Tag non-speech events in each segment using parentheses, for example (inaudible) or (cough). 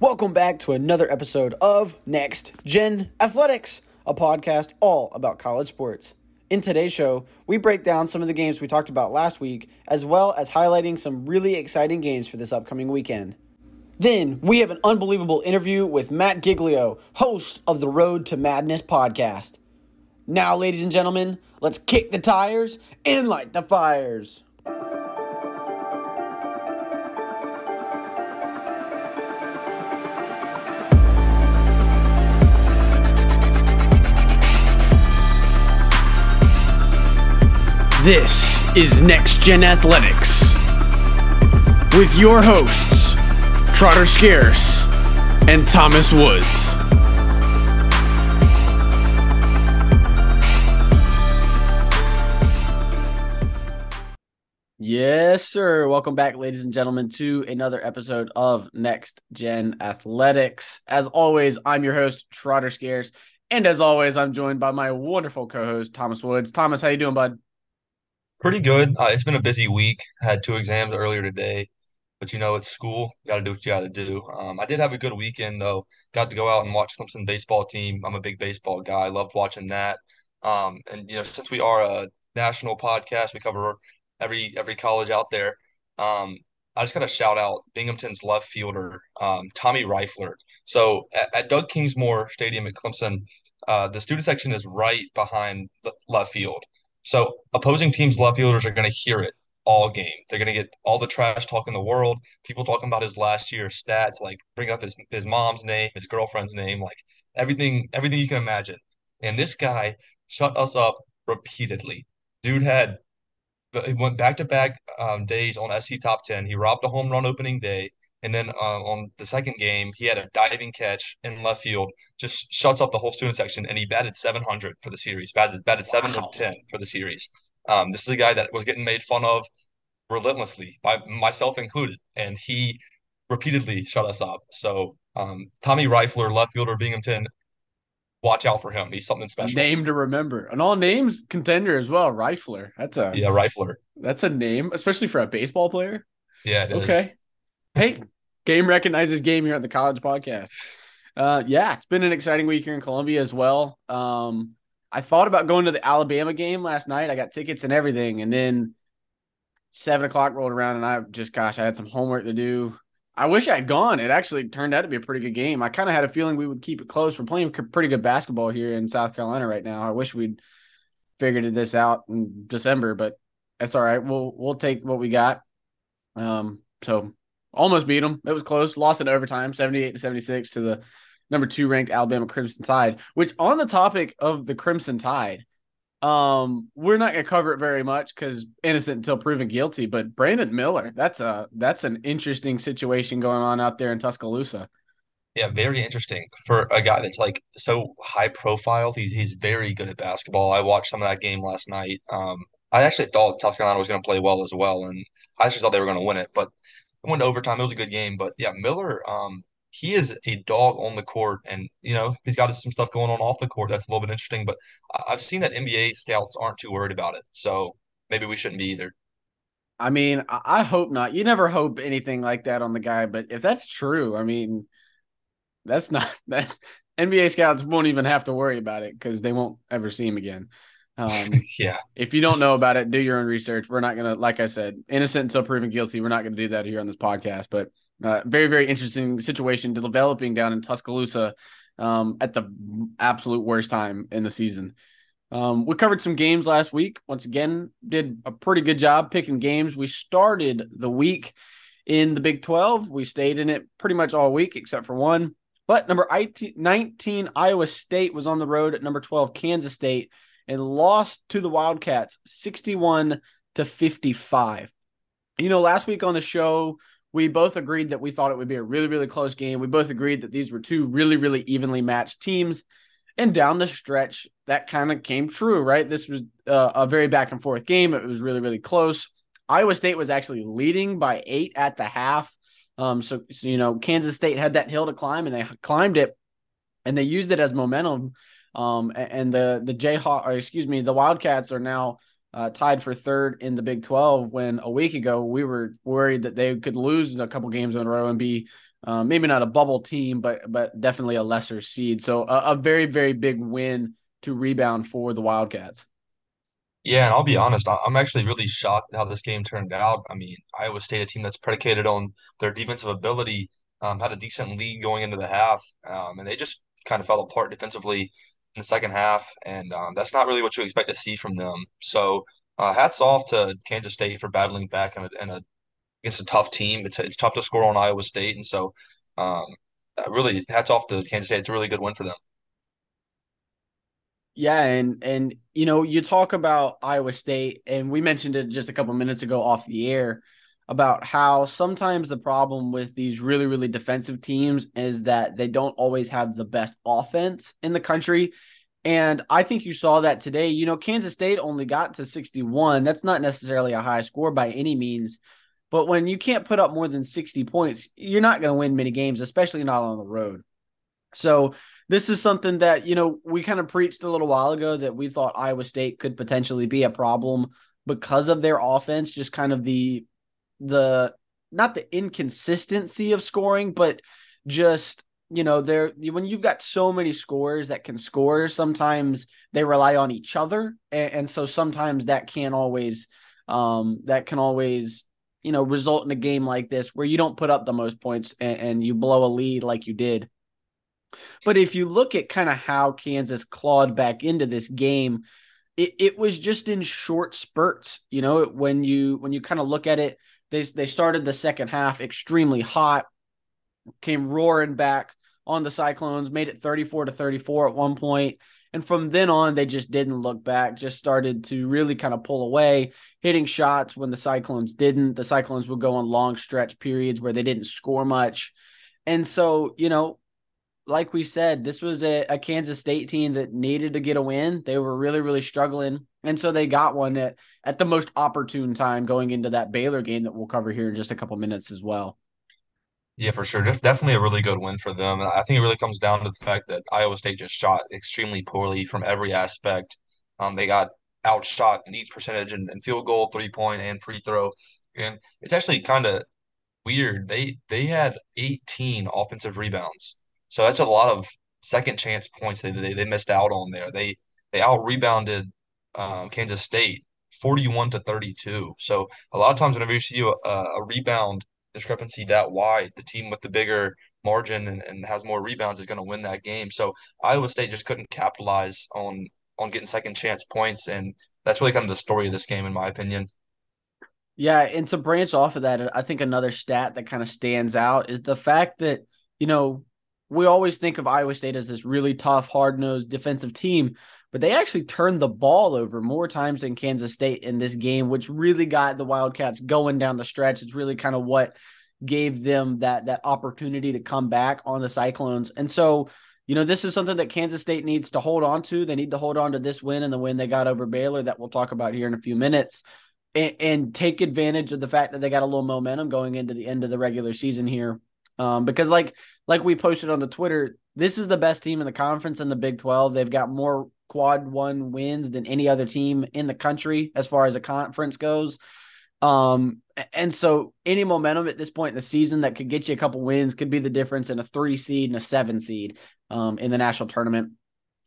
Welcome back to another episode of Next Gen Athletics, a podcast all about college sports. In today's show, we break down some of the games we talked about last week, as well as highlighting some really exciting games for this upcoming weekend. Then, we have an unbelievable interview with Matt Giglio, host of the Road to Madness podcast. Now, ladies and gentlemen, let's kick the tires and light the fires. This is Next Gen Athletics with your hosts, Trotter Scarce and Thomas Woods. Yes, sir. Welcome back, ladies and gentlemen, to another episode of Next Gen Athletics. As always, I'm your host, Trotter Scarce. And as always, I'm joined by my wonderful co-host, Thomas Woods. Thomas, how you doing, bud? Pretty good. Uh, it's been a busy week. Had two exams earlier today, but you know, it's school. Got to do what you got to do. Um, I did have a good weekend though. Got to go out and watch Clemson baseball team. I'm a big baseball guy. I loved watching that. Um, and you know, since we are a national podcast, we cover every every college out there. Um, I just got to shout out Binghamton's left fielder, um, Tommy Reifler. So at, at Doug Kingsmore Stadium at Clemson, uh, the student section is right behind the left field. So opposing teams' left fielders are going to hear it all game. They're going to get all the trash talk in the world. People talking about his last year stats, like bring up his his mom's name, his girlfriend's name, like everything everything you can imagine. And this guy shut us up repeatedly. Dude had he went back to back um, days on SC top ten. He robbed a home run opening day. And then uh, on the second game, he had a diving catch in left field, just shuts up the whole student section, and he batted 700 for the series. Batted batted seven Wow. of ten for the series. Um, this is a guy that was getting made fun of relentlessly by myself included, and he repeatedly shut us up. So um, Tommy Rifler, left fielder, Binghamton, watch out for him. He's something special. name to remember. An all names contender as well, Rifler. That's a Yeah, Rifler. that's a name, especially for a baseball player. Yeah, it is. Hey, game recognizes game here on the college podcast. Uh yeah, it's been an exciting week here in Columbia as well. Um I thought about going to the Alabama game last night. I got tickets and everything, and then seven o'clock rolled around, and I just, gosh, I had some homework to do. I wish I'd gone. It actually turned out to be a pretty good game. I kind of had a feeling we would keep it close. We're playing pretty good basketball here in South Carolina right now. I wish we'd figured this out in December, but that's all right. We'll we'll take what we got. Um, so almost beat them. It was close. Lost in overtime, seventy-eight to seventy-six to the number two ranked Alabama Crimson Tide. Which, on the topic of the Crimson Tide, um, we're not gonna cover it very much because innocent until proven guilty. But Brandon Miller, that's a that's an interesting situation going on out there in Tuscaloosa. Yeah, very interesting for a guy that's like so high profile. He's he's very good at basketball. I watched some of that game last night. Um, I actually thought South Carolina was going to play well as well, and I actually thought they were going to win it. But it went to overtime. It was a good game. But yeah, Miller, um, he is a dog on the court, and you know he's got some stuff going on off the court that's a little bit interesting. But I've seen that NBA scouts aren't too worried about it, so maybe we shouldn't be either. I mean, I hope not. You never hope anything like that on the guy, but if that's true, I mean, that's not (laughs) that NBA scouts won't even have to worry about it because they won't ever see him again. Um, (laughs) Yeah, if you don't know about it, do your own research. We're not gonna, like I said, innocent until proven guilty. We're not gonna do that here on this podcast. But uh, very, very interesting situation developing down in Tuscaloosa um, at the absolute worst time in the season. Um, we covered some games last week. Once again, did a pretty good job picking games. We started the week in the Big 12. We stayed in it pretty much all week except for one. But number 19, Iowa State was on the road at number 12, Kansas State, and lost to the Wildcats 61 to 55. You know, last week on the show, we both agreed that we thought it would be a really, really close game. We both agreed that these were two really, really evenly matched teams. And down the stretch, that kind of came true, right? This was uh, a very back and forth game. It was really, really close. Iowa State was actually leading by eight at the half. Um, so, so, you know, Kansas State had that hill to climb and they climbed it and they used it as momentum. Um, and the, the Jayhawk, or excuse me, the Wildcats are now uh, tied for third in the Big 12 when a week ago we were worried that they could lose a couple games in a row and be Uh, maybe not a bubble team, but but definitely a lesser seed. So a, a very very big win to rebound for the Wildcats. Yeah, and I'll be honest, I'm actually really shocked at how this game turned out. I mean, Iowa State, a team that's predicated on their defensive ability, um, had a decent lead going into the half, um, and they just kind of fell apart defensively in the second half, and um, that's not really what you expect to see from them. So, uh, hats off to Kansas State for battling back in a, in a against a tough team. It's it's tough to score on Iowa State, and so um, really hats off to Kansas State. It's a really good win for them. Yeah, and and you know, you talk about Iowa State, and we mentioned it just a couple minutes ago off the air about how sometimes the problem with these really really defensive teams is that they don't always have the best offense in the country. And I think you saw that today. You know, Kansas State only got to 61. That's not necessarily a high score by any means. But when you can't put up more than 60 points, you're not going to win many games, especially not on the road. So this is something that you know we kind of preached a little while ago that we thought Iowa State could potentially be a problem because of their offense, just kind of the the not the inconsistency of scoring, but just you know they're when you've got so many scores that can score sometimes they rely on each other and, and so sometimes that can't always um that can always you know result in a game like this where you don't put up the most points and, and you blow a lead like you did but if you look at kind of how Kansas clawed back into this game, it, it was just in short spurts. You know, when you when you kind of look at it, they they started the second half extremely hot, came roaring back on the Cyclones, made it 34 to 34 at one point. And from then on, they just didn't look back, just started to really kind of pull away, hitting shots when the Cyclones didn't. The Cyclones would go on long stretch periods where they didn't score much. And so, you know, like we said, this was a, a, Kansas State team that needed to get a win. They were really, really struggling. And so they got one at, at the most opportune time going into that Baylor game that we'll cover here in just a couple minutes as well. Yeah, for sure. Definitely a really good win for them. I think it really comes down to the fact that Iowa State just shot extremely poorly from every aspect. Um, they got outshot in each percentage and, and field goal, three point, and free throw. And it's actually kind of weird. They they had 18 offensive rebounds so that's a lot of second chance points that they, they missed out on there. They they out rebounded um, Kansas State 41 to 32. So a lot of times whenever you see a, a rebound discrepancy that wide, the team with the bigger margin and, and has more rebounds is going to win that game. So Iowa State just couldn't capitalize on on getting second chance points, and that's really kind of the story of this game, in my opinion. Yeah, and to branch off of that, I think another stat that kind of stands out is the fact that you know we always think of Iowa State as this really tough, hard nosed defensive team, but they actually turned the ball over more times than Kansas State in this game, which really got the Wildcats going down the stretch. It's really kind of what gave them that that opportunity to come back on the Cyclones. And so, you know, this is something that Kansas State needs to hold on to. They need to hold on to this win and the win they got over Baylor that we'll talk about here in a few minutes. And, and take advantage of the fact that they got a little momentum going into the end of the regular season here um, because like like we posted on the Twitter, this is the best team in the conference in the Big 12. They've got more quad one wins than any other team in the country as far as a conference goes. Um, and so any momentum at this point in the season that could get you a couple wins could be the difference in a three seed and a seven seed um, in the national tournament,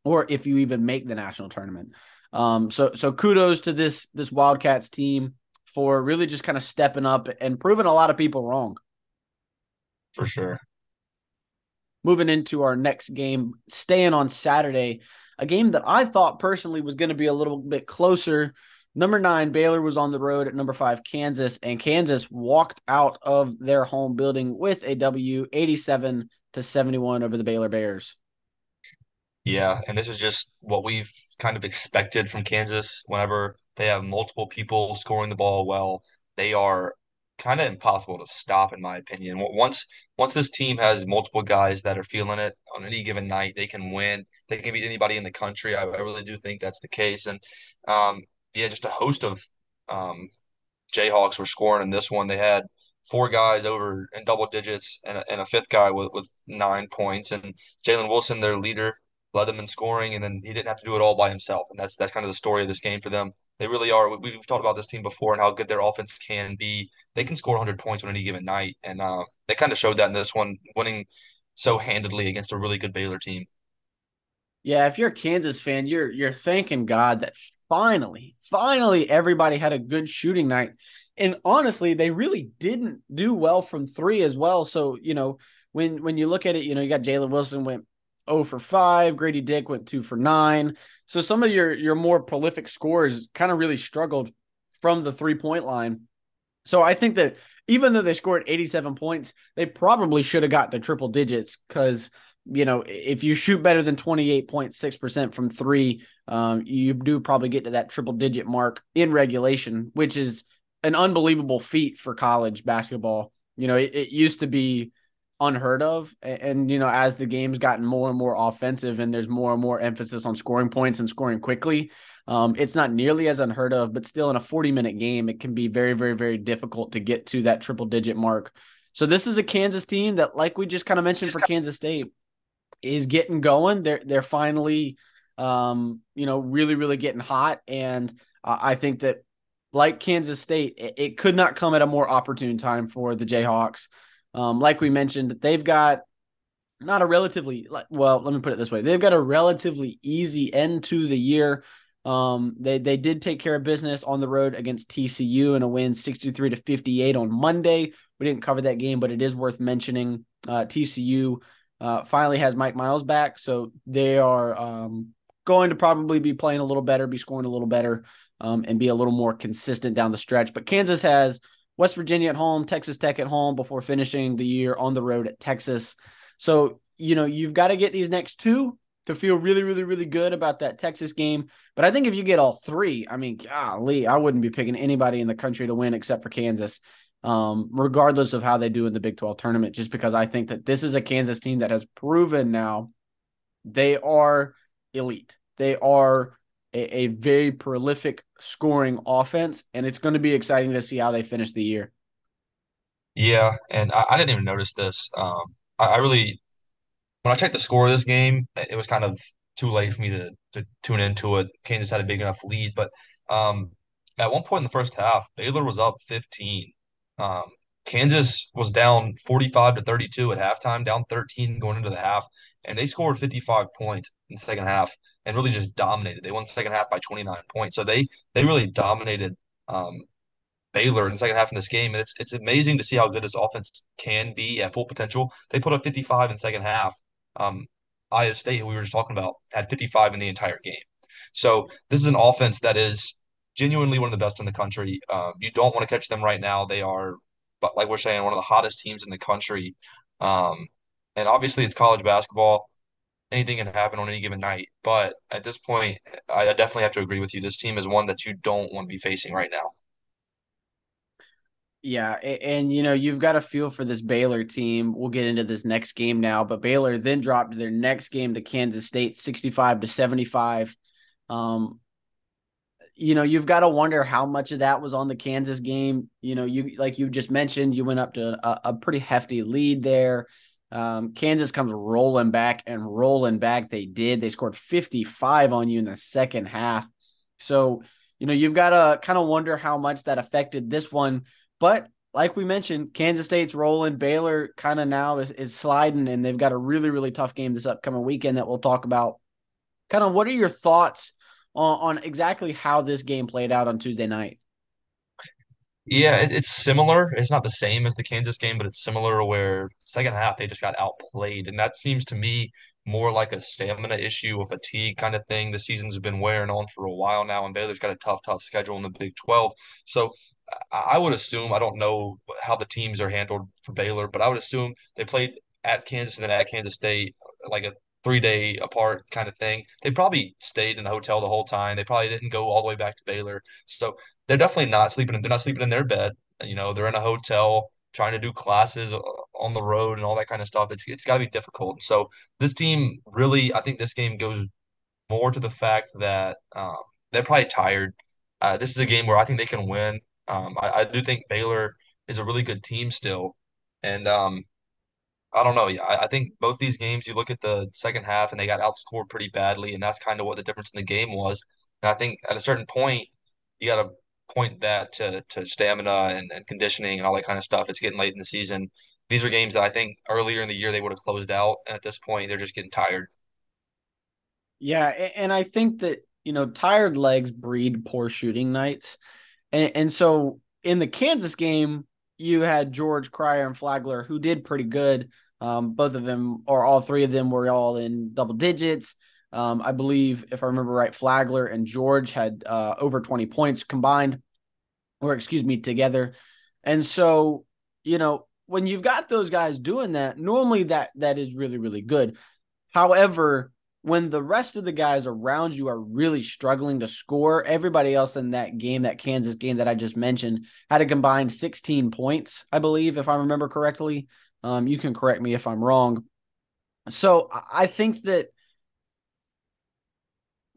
or if you even make the national tournament. Um, so so kudos to this this Wildcats team for really just kind of stepping up and proving a lot of people wrong for sure. Moving into our next game, staying on Saturday, a game that I thought personally was going to be a little bit closer. Number nine, Baylor was on the road at number five, Kansas, and Kansas walked out of their home building with a W 87 to 71 over the Baylor Bears. Yeah, and this is just what we've kind of expected from Kansas whenever they have multiple people scoring the ball well. They are kind of impossible to stop, in my opinion. Once once this team has multiple guys that are feeling it on any given night, they can win. They can beat anybody in the country. I, I really do think that's the case. And um, yeah, just a host of um, Jayhawks were scoring in this one. They had four guys over in double digits and a, and a fifth guy with, with nine points. And Jalen Wilson, their leader, led them in scoring, and then he didn't have to do it all by himself. And that's that's kind of the story of this game for them. They really are. We, have talked about this team before and how good their offense can be. They can score 100 points on any given night, and uh, they kind of showed that in this one, winning so handedly against a really good Baylor team. Yeah, if you're a Kansas fan, you're you're thanking God that finally, finally everybody had a good shooting night. And honestly, they really didn't do well from three as well. So, you know, when when you look at it, you know, you got Jalen Wilson went 0 for 5, Gradey Dick went 2 for 9. So some of your your more prolific scores kind of really struggled from the three-point line. So I think that even though they scored 87 points, they probably should have got to triple digits because you know, if you shoot better than 28.6% from three, um, you do probably get to that triple digit mark in regulation, which is an unbelievable feat for college basketball. You know, it, it used to be unheard of. And, and, you know, as the game's gotten more and more offensive and there's more and more emphasis on scoring points and scoring quickly, um, it's not nearly as unheard of, but still in a 40 minute game, it can be very, very, very difficult to get to that triple digit mark. So this is a Kansas team that, like we just kind of mentioned for Kansas State, is getting going. They're they're finally, um, you know, really really getting hot, and uh, I think that like Kansas State, it, it, could not come at a more opportune time for the Jayhawks. Um, like we mentioned, they've got not a relatively well. Let me put it this way: they've got a relatively easy end to the year. Um, they they did take care of business on the road against TCU in a win, sixty three to fifty eight on Monday. We didn't cover that game, but it is worth mentioning. Uh, TCU uh, finally has Mike Miles back, so they are um, going to probably be playing a little better, be scoring a little better, um, and be a little more consistent down the stretch. But Kansas has West Virginia at home, Texas Tech at home before finishing the year on the road at Texas. So you know you've got to get these next two to feel really, really, really good about that Texas game. But I think if you get all three, I mean, golly, I wouldn't be picking anybody in the country to win except for Kansas um, regardless of how they do in the Big 12 tournament, just because I think that this is a Kansas team that has proven now they are elite. They are a, a very prolific scoring offense, and it's going to be exciting to see how they finish the year. Yeah, and I, I didn't even notice this. Um, I, I really, when I checked the score of this game, it was kind of too late for me to to tune into it. Kansas had a big enough lead, but um, at one point in the first half, Baylor was up 15 um, Kansas was down 45 to 32 at halftime, down 13 going into the half, and they scored 55 points in the second half and really just dominated. They won the second half by 29 points. So they they really dominated um, Baylor in the second half in this game. And it's it's amazing to see how good this offense can be at full potential. They put up 55 in the second half. Um, Iowa State, who we were just talking about, had 55 in the entire game. So this is an offense that is genuinely one of the best in the country. Um, you don't want to catch them right now. They are, but like we're saying, one of the hottest teams in the country. Um, and obviously, it's college basketball. Anything can happen on any given night. But at this point, I definitely have to agree with you. This team is one that you don't want to be facing right now. Yeah, and you know you've got a feel for this Baylor team. We'll get into this next game now, but Baylor then dropped their next game to Kansas State, sixty-five to seventy-five. Um, you know, you've got to wonder how much of that was on the Kansas game. You know, you like you just mentioned, you went up to a, a pretty hefty lead there. Um, Kansas comes rolling back and rolling back. They did. They scored 55 on you in the second half. So, you know, you've got to kind of wonder how much that affected this one. But like we mentioned, Kansas State's rolling. Baylor kind of now is, is sliding, and they've got a really, really tough game this upcoming weekend that we'll talk about. Kind of what are your thoughts on, on exactly how this game played out on Tuesday night. Yeah, it, it's similar. It's not the same as the Kansas game, but it's similar where second half they just got outplayed. And that seems to me more like a stamina issue, a fatigue kind of thing. The season's been wearing on for a while now, and Baylor's got a tough, tough schedule in the Big 12. So I would assume, I don't know how the teams are handled for Baylor, but I would assume they played at Kansas and then at Kansas State like a three day apart kind of thing. They probably stayed in the hotel the whole time. They probably didn't go all the way back to Baylor. So they're definitely not sleeping. They're not sleeping in their bed. You know, they're in a hotel trying to do classes uh, on the road and all that kind of stuff. It's it's got to be difficult. So this team really, I think this game goes more to the fact that um, they're probably tired. Uh, this is a game where I think they can win. Um, I, I, do think Baylor is a really good team still, and um, I don't know. I, I think both these games, you look at the second half and they got outscored pretty badly, and that's kind of what the difference in the game was. And I think at a certain point, you got to point that to to stamina and, and conditioning and all that kind of stuff. It's getting late in the season. These are games that I think earlier in the year they would have closed out, and at this point they're just getting tired. Yeah, and I think that you know tired legs breed poor shooting nights, and, and so in the Kansas game you had George Cryer and Flagler who did pretty good. Um, both of them or all three of them were all in double digits. Um, I believe, if I remember right, Flagler and George had uh, over 20 points combined, or excuse me, together. And so, you know, when you've got those guys doing that, normally that that is really, really good. However, when the rest of the guys around you are really struggling to score, everybody else in that game, that Kansas game that I just mentioned, had a combined 16 points, I believe, if I remember correctly. Um, you can correct me if I'm wrong. So I think that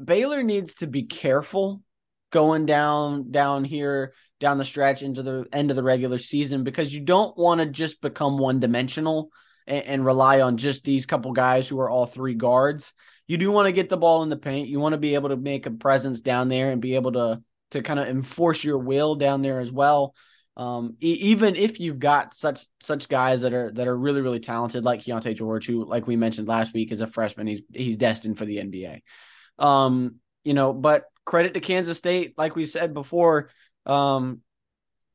Baylor needs to be careful going down down here down the stretch into the end of the regular season because you don't want to just become one dimensional and, and, rely on just these couple guys who are all three guards. You do want to get the ball in the paint. You want to be able to make a presence down there and be able to to kind of enforce your will down there as well. Um, e- even if you've got such such guys that are that are really really talented, like Keyonte George, who, like we mentioned last week, is a freshman, he's he's destined for the NBA. Um, you know, but credit to Kansas State, like we said before. Um,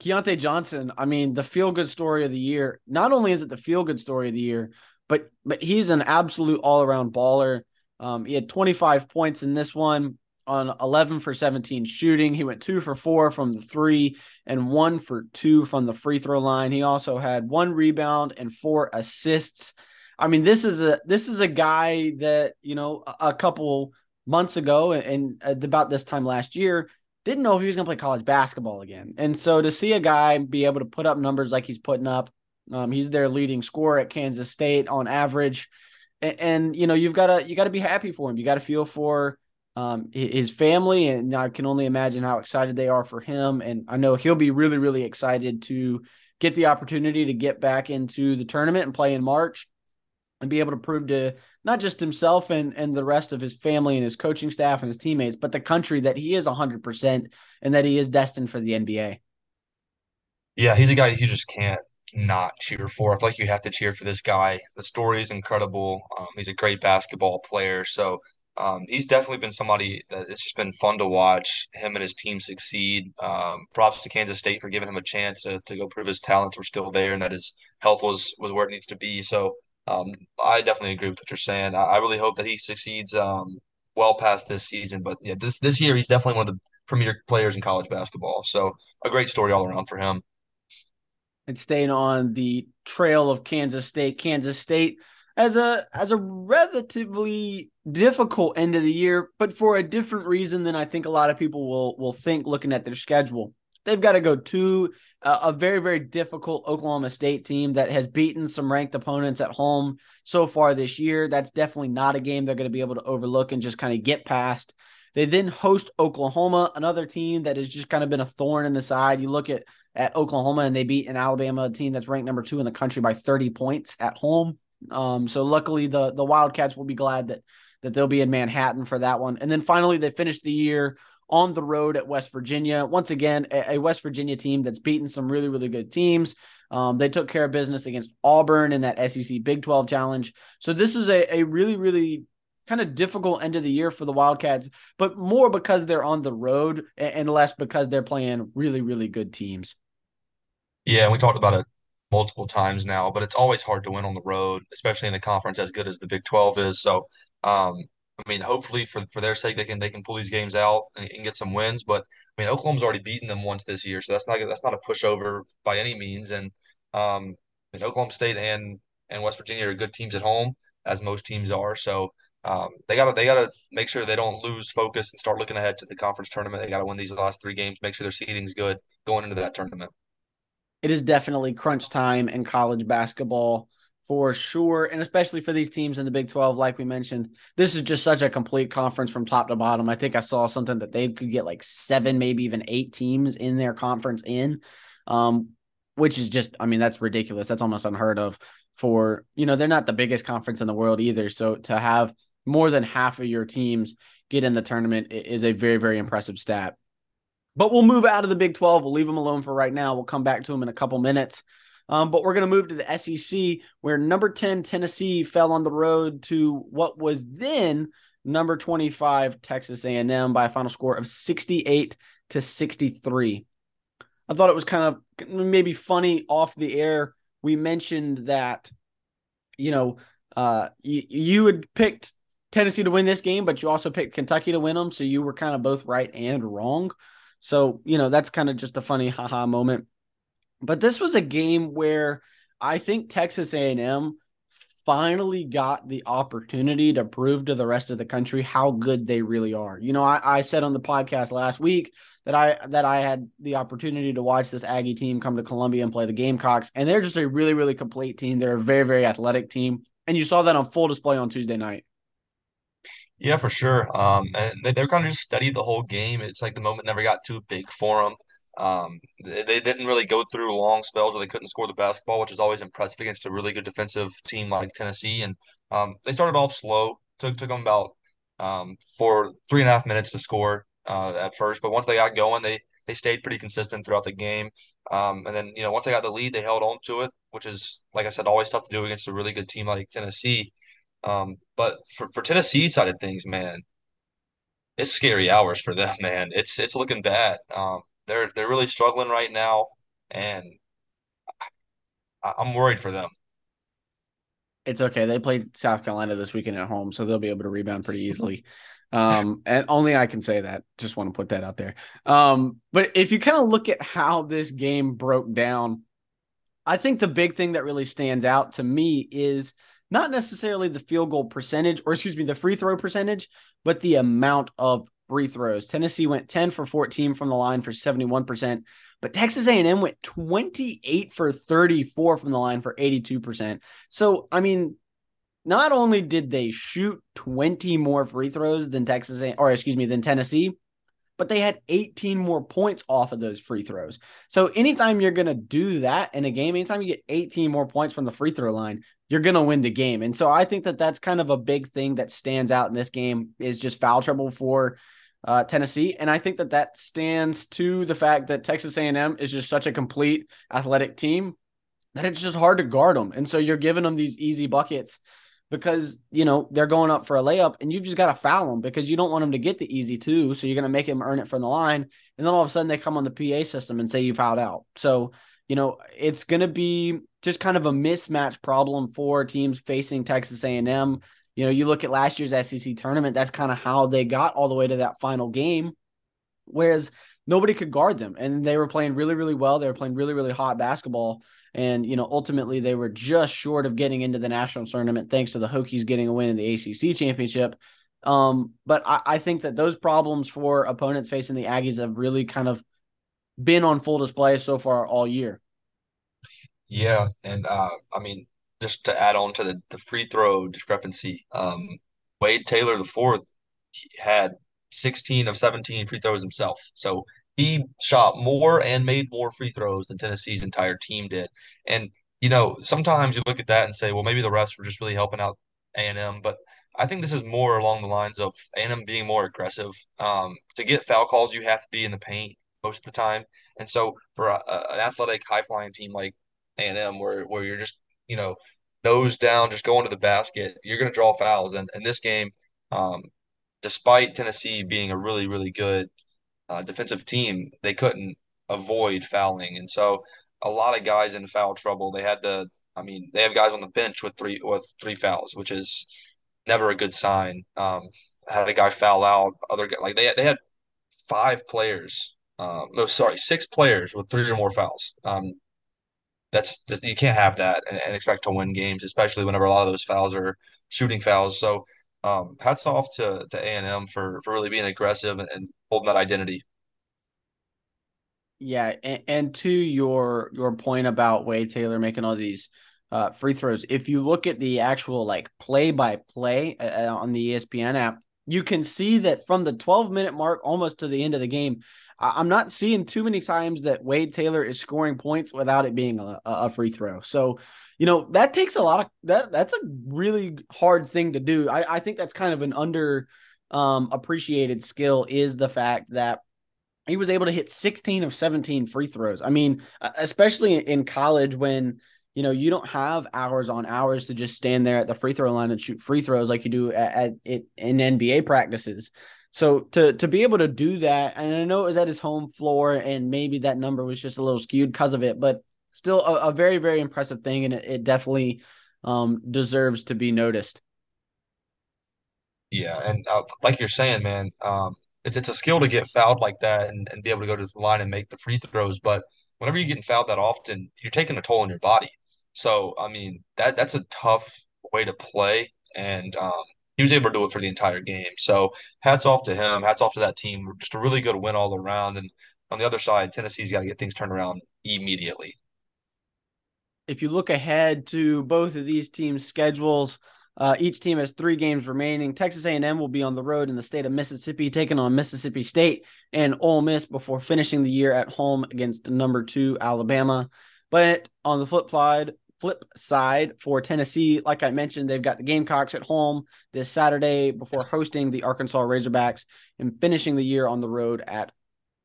Keyontae Johnson, I mean, the feel good story of the year. Not only is it the feel good story of the year, but but he's an absolute all around baller. Um, he had 25 points in this one on 11 for 17 shooting. He went two for four from the three and one for two from the free throw line. He also had one rebound and four assists. I mean, this is a this is a guy that you know a, a couple months ago and, and about this time last year didn't know if he was going to play college basketball again. And so to see a guy be able to put up numbers like he's putting up, um, he's their leading scorer at Kansas State on average. And, and you know, you've got to, you got to be happy for him. You got to feel for um, his family. And I can only imagine how excited they are for him. And I know he'll be really, really excited to get the opportunity to get back into the tournament and play in March and be able to prove to not just himself and, and the rest of his family and his coaching staff and his teammates, but the country that he is 100% and that he is destined for the NBA. Yeah, he's a guy you just can't not cheer for. I feel like you have to cheer for this guy. The story is incredible. Um, he's a great basketball player. So um, he's definitely been somebody that it's just been fun to watch him and his team succeed. Um, props to Kansas State for giving him a chance to, to go prove his talents were still there and that his health was was where it needs to be. So um, I definitely agree with what you're saying. I, I really hope that he succeeds um, well past this season. But yeah, this this year he's definitely one of the premier players in college basketball. So a great story all around for him. And staying on the trail of Kansas State, Kansas State as a as a relatively difficult end of the year, but for a different reason than I think a lot of people will will think looking at their schedule. They've got to go to a very, very difficult Oklahoma State team that has beaten some ranked opponents at home so far this year. That's definitely not a game they're going to be able to overlook and just kind of get past. They then host Oklahoma, another team that has just kind of been a thorn in the side. You look at at Oklahoma and they beat an Alabama team that's ranked number two in the country by 30 points at home. Um, so luckily the the Wildcats will be glad that that they'll be in Manhattan for that one. And then finally they finish the year on the road at West Virginia. Once again, a, a West Virginia team that's beaten some really, really good teams. Um, they took care of business against Auburn in that SEC Big 12 challenge. So this is a, a really, really kind of difficult end of the year for the Wildcats, but more because they're on the road and less because they're playing really, really good teams. Yeah, and we talked about it multiple times now, but it's always hard to win on the road, especially in a conference as good as the Big 12 is. So um, I mean, hopefully for for their sake, they can they can pull these games out and, and, get some wins. But I mean, Oklahoma's already beaten them once this year, so that's not that's not a pushover by any means. And um, I mean, Oklahoma State and and West Virginia are good teams at home, as most teams are. So um, they gotta they gotta make sure they don't lose focus and start looking ahead to the conference tournament. They gotta win these last three games, make sure their seeding's good going into that tournament. It is definitely crunch time in college basketball for sure. And especially for these teams in the Big 12, like we mentioned, this is just such a complete conference from top to bottom. I think I saw something that they could get like seven, maybe even eight teams in their conference in, um, which is just, I mean, that's ridiculous. That's almost unheard of for, you know, they're not the biggest conference in the world either. So to have more than half of your teams get in the tournament is a very, very impressive stat. But we'll move out of the Big 12. We'll leave them alone for right now. We'll come back to them in a couple minutes. Um, but we're going to move to the SEC, where number 10 Tennessee fell on the road to what was then number 25 Texas A&M by a final score of 68 to 63. I thought it was kind of maybe funny off the air. We mentioned that, you know, uh, you, you had picked Tennessee to win this game, but you also picked Kentucky to win them. So you were kind of both right and wrong. So, you know, that's kind of just a funny haha moment. But this was a game where I think Texas A&M finally got the opportunity to prove to the rest of the country how good they really are. You know, I, I said on the podcast last week that I that I had the opportunity to watch this Aggie team come to Columbia and play the Gamecocks, and they're just a really, really complete team. They're a very, very athletic team. And you saw that on full display on Tuesday night. Yeah, for sure. Um, and they, they're kind of just steady the whole game. It's like the moment never got too big for them. Um, they, they didn't really go through long spells where they couldn't score the basketball, which is always impressive against a really good defensive team like Tennessee. And um, they started off slow. Took took them about um, for three and a half minutes to score uh, at first, but once they got going, they they stayed pretty consistent throughout the game. Um, and then you know once they got the lead, they held on to it, which is like I said, always tough to do against a really good team like Tennessee. Um, but for, for Tennessee side of things, man, it's scary hours for them, (laughs) man. It's it's looking bad. Um, they're they're really struggling right now, and I, I'm worried for them. It's okay. They played South Carolina this weekend at home, so they'll be able to rebound pretty (laughs) easily. Um, and only I can say that. Just want to put that out there. Um, but if you kind of look at how this game broke down, I think the big thing that really stands out to me is not necessarily the field goal percentage, or excuse me, the free throw percentage, but the amount of free throws. Tennessee went 10 for 14 from the line for 71%, but Texas A&M went 28 for 34 from the line for 82%. So, I mean, not only did they shoot 20 more free throws than Texas A- or excuse me, than Tennessee, but they had 18 more points off of those free throws. So anytime you're going to do that in a game, anytime you get 18 more points from the free throw line, you're going to win the game. And so I think that that's kind of a big thing that stands out in this game is just foul trouble for uh, Tennessee. And I think that that stands to the fact that Texas A&M is just such a complete athletic team that it's just hard to guard them. And so you're giving them these easy buckets because you know they're going up for a layup and you've just got to foul them because you don't want them to get the easy two so you're going to make them earn it from the line and then all of a sudden they come on the pa system and say you fouled out so you know it's going to be just kind of a mismatch problem for teams facing Texas A&M. You know, you look at last year's SEC tournament, that's kind of how they got all the way to that final game. Whereas nobody could guard them and they were playing really really well. They were playing really really hot basketball and you know ultimately they were just short of getting into the national tournament thanks to the Hokies getting a win in the ACC championship. Um, but I, I think that those problems for opponents facing the Aggies have really kind of been on full display so far all year. Yeah, and uh, I mean, just to add on to the, the free throw discrepancy, um, Wade Taylor the fourth had 16 of 17 free throws himself. So he shot more and made more free throws than Tennessee's entire team did. And you know, sometimes you look at that and say, well, maybe the rest were just really helping out A&M, but I think this is more along the lines of A&M being more aggressive. Um, to get foul calls, you have to be in the paint most of the time, and so for a, a, an athletic, high flying team like a&M where where you're just you know nose down, just going to the basket. You're going to draw fouls, and in this game, um, despite Tennessee being a really really good uh, defensive team, they couldn't avoid fouling, and so a lot of guys in foul trouble. They had to. I mean, they have guys on the bench with three with three fouls, which is never a good sign. Um, had a guy foul out. Other like they they had five players. Um, no, sorry, six players with three or more fouls. Um, that's you can't have that and, and, expect to win games, especially whenever a lot of those fouls are shooting fouls. So, um, hats off to to A and M for for really being aggressive and, holding that identity. Yeah, and, and, to your your point about Wade Taylor making all these uh, free throws, if you look at the actual like play by play on the ESPN app, you can see that from the 12 minute mark almost to the end of the game, I'm not seeing too many times that Wade Taylor is scoring points without it being a, a free throw. So, you know, that takes a lot of that. That's a really hard thing to do. I, I think that's kind of an under um, appreciated skill is the fact that he was able to hit 16 of 17 free throws. I mean, especially in college when you know you don't have hours on hours to just stand there at the free throw line and shoot free throws like you do at, at it in NBA practices. So to to be able to do that, and I know it was at his home floor, and maybe that number was just a little skewed because of it, but still a, a very very impressive thing, and it, it definitely um, deserves to be noticed. Yeah, and uh, like you're saying, man, um, it's it's a skill to get fouled like that and, and be able to go to the line and make the free throws. But whenever you're getting fouled that often, you're taking a toll on your body. So I mean that that's a tough way to play, and um, he was able to do it for the entire game. So hats off to him. Hats off to that team. Just a really good win all around. And on the other side, Tennessee's got to get things turned around immediately. If you look ahead to both of these teams' schedules. Uh, each team has three games remaining. Texas A&M will be on the road in the state of Mississippi, taking on Mississippi State and Ole Miss before finishing the year at home against number two Alabama. But on the flip side, flip side for Tennessee, like I mentioned, they've got the Gamecocks at home this Saturday before hosting the Arkansas Razorbacks and finishing the year on the road at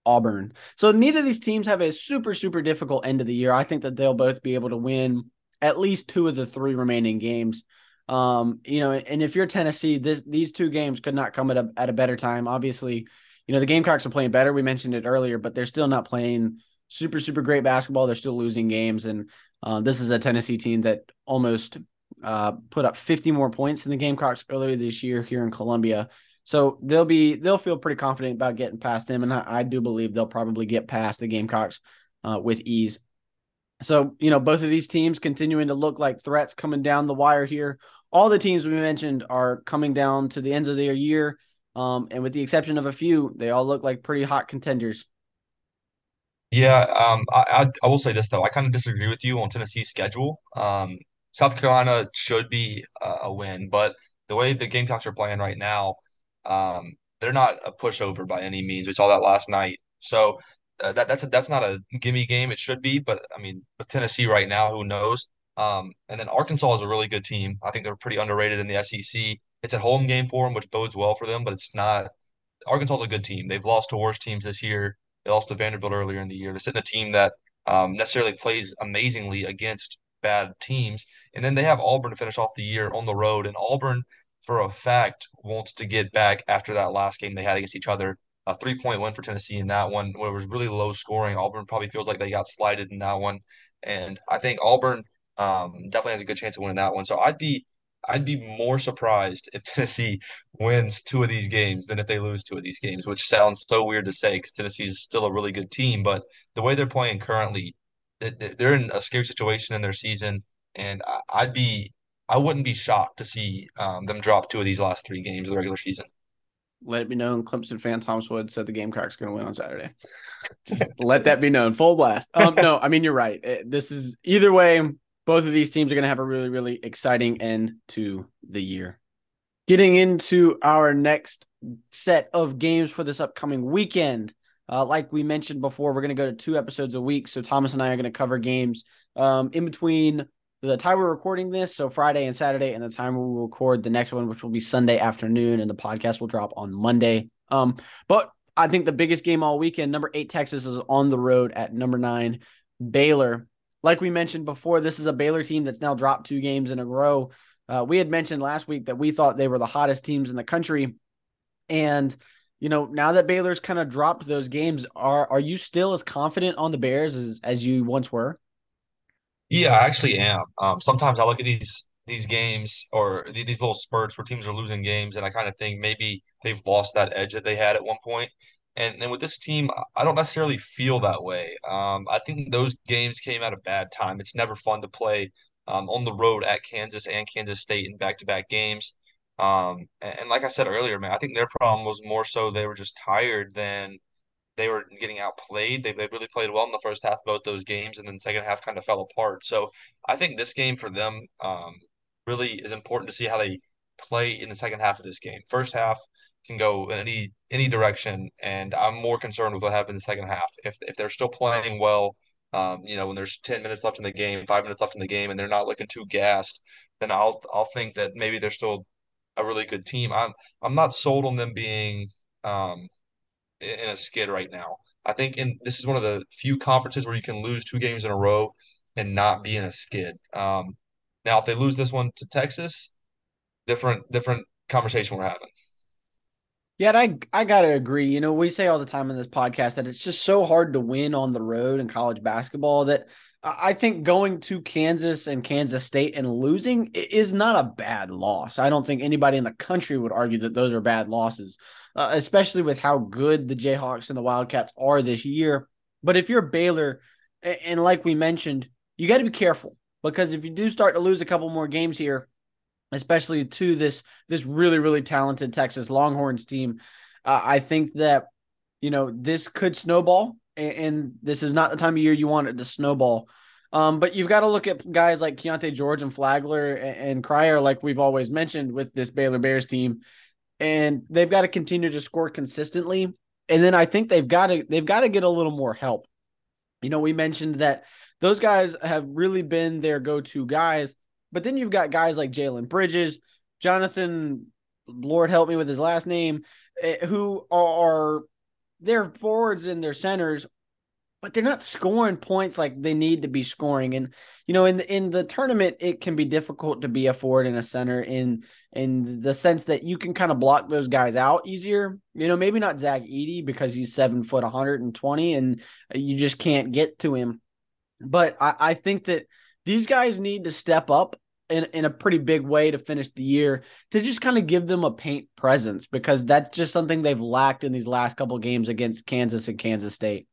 Auburn. So neither of these teams have a super super difficult end of the year. I think that they'll both be able to win at least two of the three remaining games. Um, you know, and if you're Tennessee, this these two games could not come at a at a better time. Obviously, you know, the Gamecocks are playing better. We mentioned it earlier, but they're still not playing super, super great basketball. They're still losing games. And uh, this is a Tennessee team that almost uh, put up 50 more points than the Gamecocks earlier this year here in Columbia. So they'll be they'll feel pretty confident about getting past them, and I, I do believe they'll probably get past the Gamecocks uh, with ease. So, you know, both of these teams continuing to look like threats coming down the wire here. All the teams we mentioned are coming down to the ends of their year. Um, and with the exception of a few, they all look like pretty hot contenders. Yeah, um, I, I, I will say this though. I kind of disagree with you on Tennessee's schedule. Um, South Carolina should be a, a win, but the way the Gamecocks are playing right now, um, they're not a pushover by any means. We saw that last night. So uh, that that's a, that's not a gimme game. It should be, but I mean, with Tennessee right now, who knows? Um, and then Arkansas is a really good team. I think they're pretty underrated in the SEC. It's a home game for them, which bodes well for them, but it's not. Arkansas is a good team. They've lost to worse teams this year. They lost to Vanderbilt earlier in the year. They're sitting a team that um, necessarily plays amazingly against bad teams. And then they have Auburn to finish off the year on the road. And Auburn, for a fact, wants to get back after that last game they had against each other a three point win for Tennessee in that one, where it was really low scoring. Auburn probably feels like they got slighted in that one, and I think Auburn um, definitely has a good chance of winning that one. So I'd be I'd be more surprised if (laughs) Tennessee wins two of these games than if they lose two of these games, which sounds so weird to say because Tennessee is still a really good team, but the way they're playing currently, they're in a scary situation in their season, and I'd be I wouldn't be shocked to see um, them drop two of these last three games of the regular season let it be known Clemson fan Thomas Wood said the Gamecocks going to win on Saturday. Just let that be known. Full blast. Um, no, I mean you're right. This is either way. Both of these teams are going to have a really, really exciting end to the year. Getting into our next set of games for this upcoming weekend. Uh, like we mentioned before, we're going to go to two episodes a week. So Thomas and I are going to cover games um, in between the time we're recording this, so Friday and Saturday, and the time we record the next one, which will be Sunday afternoon, and the podcast will drop on Monday. Um, but I think the biggest game all weekend, number eight Texas is on the road at number nine Baylor. Like we mentioned before, this is a Baylor team that's now dropped two games in a row. Uh, we had mentioned last week that we thought they were the hottest teams in the country, and you know now that Baylor's kind of dropped those games, are are you still as confident on the Bears as as you once were? Yeah, I actually am. Um, sometimes I look at these these games or these little spurts where teams are losing games, and I kind of think maybe they've lost that edge that they had at one point. And and with this team, I don't necessarily feel that way. Um, I think those games came at a bad time. It's never fun to play um, on the road at Kansas and Kansas State in back-to-back games. Um, and, and like I said earlier, man, I think their problem was more so they were just tired than they were getting outplayed. They, they really played well in the first half of both those games, and then the second half kind of fell apart. So I think this game for them um, really is important to see how they play in the second half of this game. First half can go in any any direction, and I'm more concerned with what happens in the second half. If if they're still playing well, um, you know, when there's ten minutes left in the game, five minutes left in the game, and they're not looking too gassed, then I'll I'll think that maybe they're still a really good team. I'm I'm not sold on them being um, in a skid right now. I think in this is one of the few conferences where you can lose two games in a row and not be in a skid. Um, now, if they lose this one to Texas, different different conversation we're having. Yeah, I I gotta agree. You know, we say all the time in this podcast that it's just so hard to win on the road in college basketball that I think going to Kansas and Kansas State and losing is not a bad loss. I don't think anybody in the country would argue that those are bad losses, uh, especially with how good the Jayhawks and the Wildcats are this year. But if you're Baylor, and like we mentioned, you got to be careful because if you do start to lose a couple more games here, especially to this this really really talented Texas Longhorns team, uh, I think that you know this could snowball and this is not the time of year you want it to snowball. Um, but you've got to look at guys like Keyonte George and Flagler and, and Cryer, like we've always mentioned with this Baylor Bears team, and they've got to continue to score consistently. And then I think they've got to they've got to get a little more help. You know, we mentioned that those guys have really been their go-to guys, but then you've got guys like Jalen Bridges, Jonathan, Lord help me with his last name, eh, who are their forwards and their centers, but they're not scoring points like they need to be scoring. And you know, in the, in the tournament, it can be difficult to be a forward and a center in in the sense that you can kind of block those guys out easier. You know, maybe not Zach Edey because he's seven foot, 120, and you just can't get to him. But I, I think that these guys need to step up in, in a pretty big way to finish the year to just kind of give them a paint presence because that's just something they've lacked in these last couple games against Kansas and Kansas State.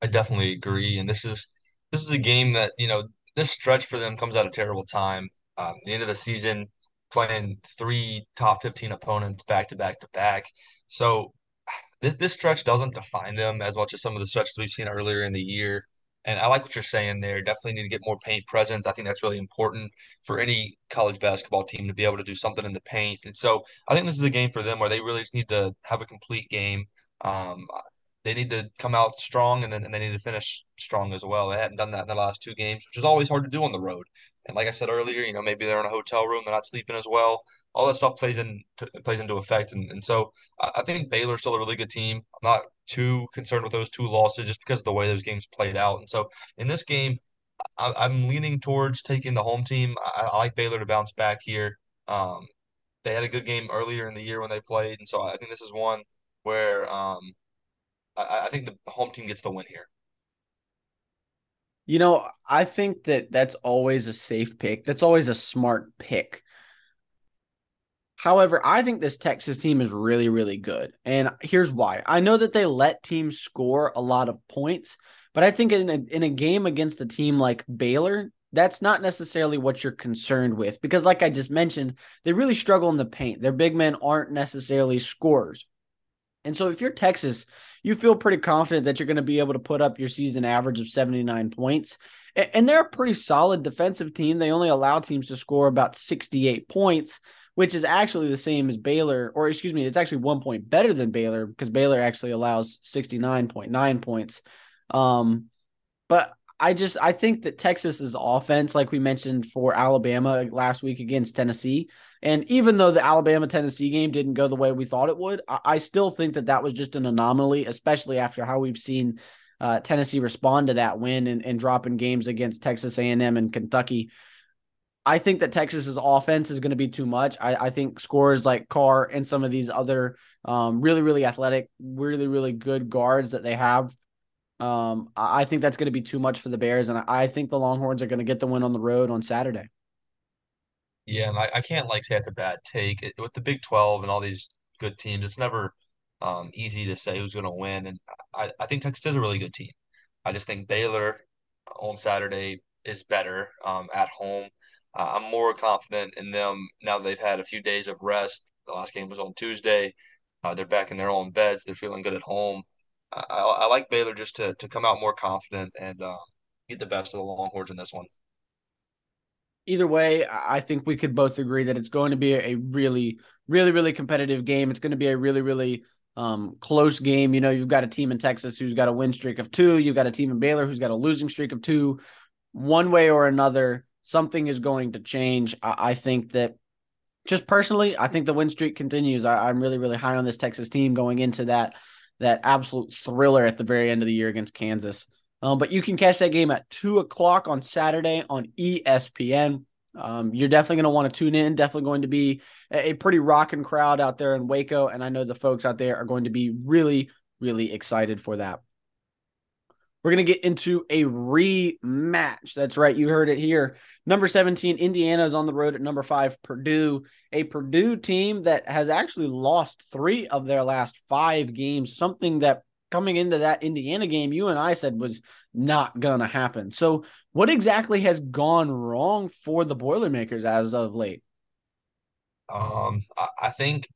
I definitely agree, and this is this is a game that you know this stretch for them comes at a terrible time. Um, the end of the season, playing three top fifteen opponents back to back to back, so this this stretch doesn't define them as much as some of the stretches we've seen earlier in the year. And I like what you're saying there. Definitely need to get more paint presence. I think that's really important for any college basketball team to be able to do something in the paint. And so I think this is a game for them where they really just need to have a complete game. Um, they need to come out strong and then and they need to finish strong as well. They hadn't done that in the last two games, which is always hard to do on the road. And like I said earlier, you know, maybe they're in a hotel room, they're not sleeping as well. All that stuff plays in plays into effect. And, and so I, think Baylor's still a really good team. I'm not too concerned with those two losses just because of the way those games played out. And so in this game, I, am leaning towards taking the home team. I, I, like Baylor to bounce back here. Um, they had a good game earlier in the year when they played, and so I think this is one where um, I, I think the home team gets the win here. You know, I think that that's always a safe pick. That's always a smart pick. However, I think this Texas team is really, really good. And here's why. I know that they let teams score a lot of points, but I think in a, in a game against a team like Baylor, that's not necessarily what you're concerned with because, like I just mentioned, they really struggle in the paint. Their big men aren't necessarily scorers. And so if you're Texas, you feel pretty confident that you're going to be able to put up your season average of 79 points. And they're a pretty solid defensive team. They only allow teams to score about 68 points, which is actually the same as Baylor, or excuse me, it's actually one point better than Baylor because Baylor actually allows 69.9 points. Um, but I just I think that Texas's offense, like we mentioned for Alabama last week against Tennessee, and even though the Alabama Tennessee game didn't go the way we thought it would, I, I still think that that was just an anomaly, especially after how we've seen uh, Tennessee respond to that win and, and drop in games against Texas A&M and Kentucky. I think that Texas's offense is going to be too much. I, I think scores like Carr and some of these other um, really, really athletic, really, really good guards that they have um, I think that's going to be too much for the Bears, and I think the Longhorns are going to get the win on the road on Saturday. Yeah, and I, I can't like say it's a bad take it, with the Big Twelve and all these good teams. It's never um, easy to say who's going to win, and I, I think Texas is a really good team. I just think Baylor on Saturday is better um, at home. Uh, I'm more confident in them now that they've had a few days of rest. The last game was on Tuesday. Uh, they're back in their own beds. They're feeling good at home. I, I like Baylor just to to come out more confident and uh, get the best of the Longhorns in this one. Either way, I think we could both agree that it's going to be a really, really, really competitive game. It's going to be a really, really um, close game. You know, you've got a team in Texas who's got a win streak of two. You've got a team in Baylor who's got a losing streak of two. One way or another, something is going to change. I, I think that just personally, I think the win streak continues. I, am really, really high on this Texas team going into that that absolute thriller at the very end of the year against Kansas. Um, but you can catch that game at two o'clock on Saturday on ESPN. Um, you're definitely going to want to tune in. Definitely going to be a, a pretty rocking crowd out there in Waco, and I know the folks out there are going to be really, really excited for that. We're going to get into a rematch. That's right. You heard it here. Number 17, Indiana is on the road at number five, Purdue. A Purdue team that has actually lost three of their last five games, something that coming into that Indiana game, you and I said was not going to happen. So, what exactly has gone wrong for the Boilermakers as of late? Um, I think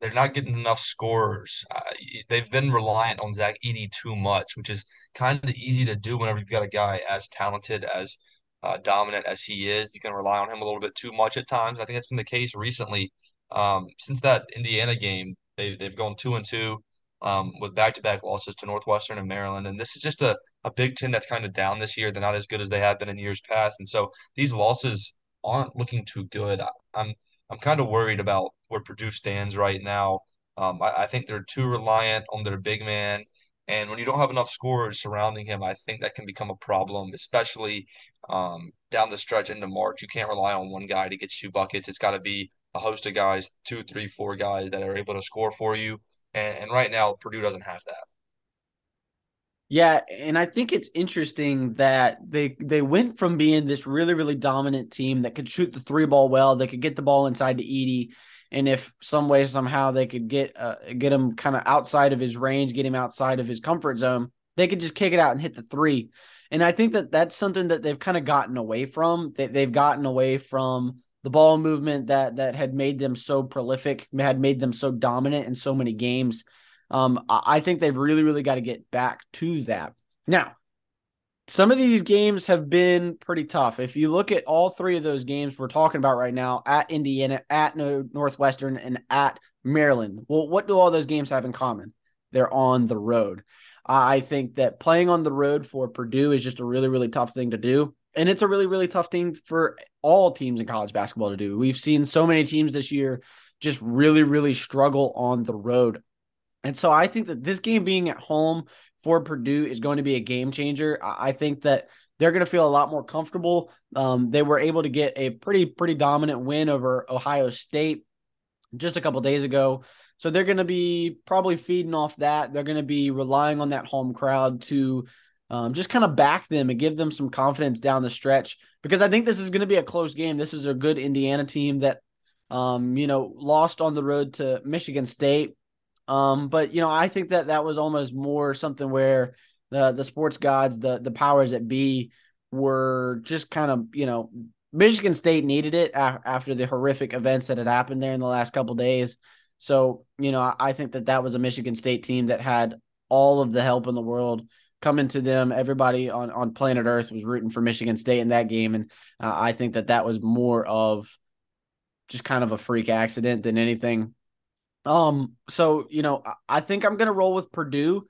they're not getting enough scorers. Uh, they've been reliant on Zach Edey too much, which is kind of easy to do whenever you've got a guy as talented, as uh, dominant as he is. You can rely on him a little bit too much at times. I think that's been the case recently. Um, since that Indiana game, they've they've gone two and two um, with back-to-back losses to Northwestern and Maryland, and this is just a a Big Ten that's kind of down this year. They're not as good as they have been in years past, and so these losses aren't looking too good. I, I'm I'm kind of worried about where Purdue stands right now. Um, I, I, think they're too reliant on their big man. And when you don't have enough scorers surrounding him, I think that can become a problem, especially um, down the stretch into March. You can't rely on one guy to get you buckets. It's got to be a host of guys, two, three, four guys that are able to score for you. And, and right now, Purdue doesn't have that. Yeah, and I think it's interesting that they they went from being this really really dominant team that could shoot the three ball well, they could get the ball inside to Edey, and if some way somehow they could get uh, get him kind of outside of his range, get him outside of his comfort zone, they could just kick it out and hit the three. And I think that that's something that they've kind of gotten away from. They, they've gotten away from the ball movement that that had made them so prolific, had made them so dominant in so many games. Um, I think they've really, really got to get back to that. Now, some of these games have been pretty tough. If you look at all three of those games we're talking about right now at Indiana, at Northwestern, and at Maryland, well, what do all those games have in common? They're on the road. I think that playing on the road for Purdue is just a really, really tough thing to do. And it's a really, really tough thing for all teams in college basketball to do. We've seen so many teams this year just really, really struggle on the road. And so I think that this game being at home for Purdue is going to be a game changer. I think that they're going to feel a lot more comfortable. Um, they were able to get a pretty, pretty dominant win over Ohio State just a couple days ago. So they're going to be probably feeding off that. They're going to be relying on that home crowd to um, just kind of back them and give them some confidence down the stretch because I think this is going to be a close game. This is a good Indiana team that, um, you know, lost on the road to Michigan State um, but you know, I think that that was almost more something where the the sports gods, the the powers that be, were just kind of you know, Michigan State needed it after the horrific events that had happened there in the last couple days. So you know, I, I think that that was a Michigan State team that had all of the help in the world coming to them. Everybody on on planet Earth was rooting for Michigan State in that game, and uh, I think that that was more of just kind of a freak accident than anything. Um, so you know, I think I'm gonna roll with Purdue.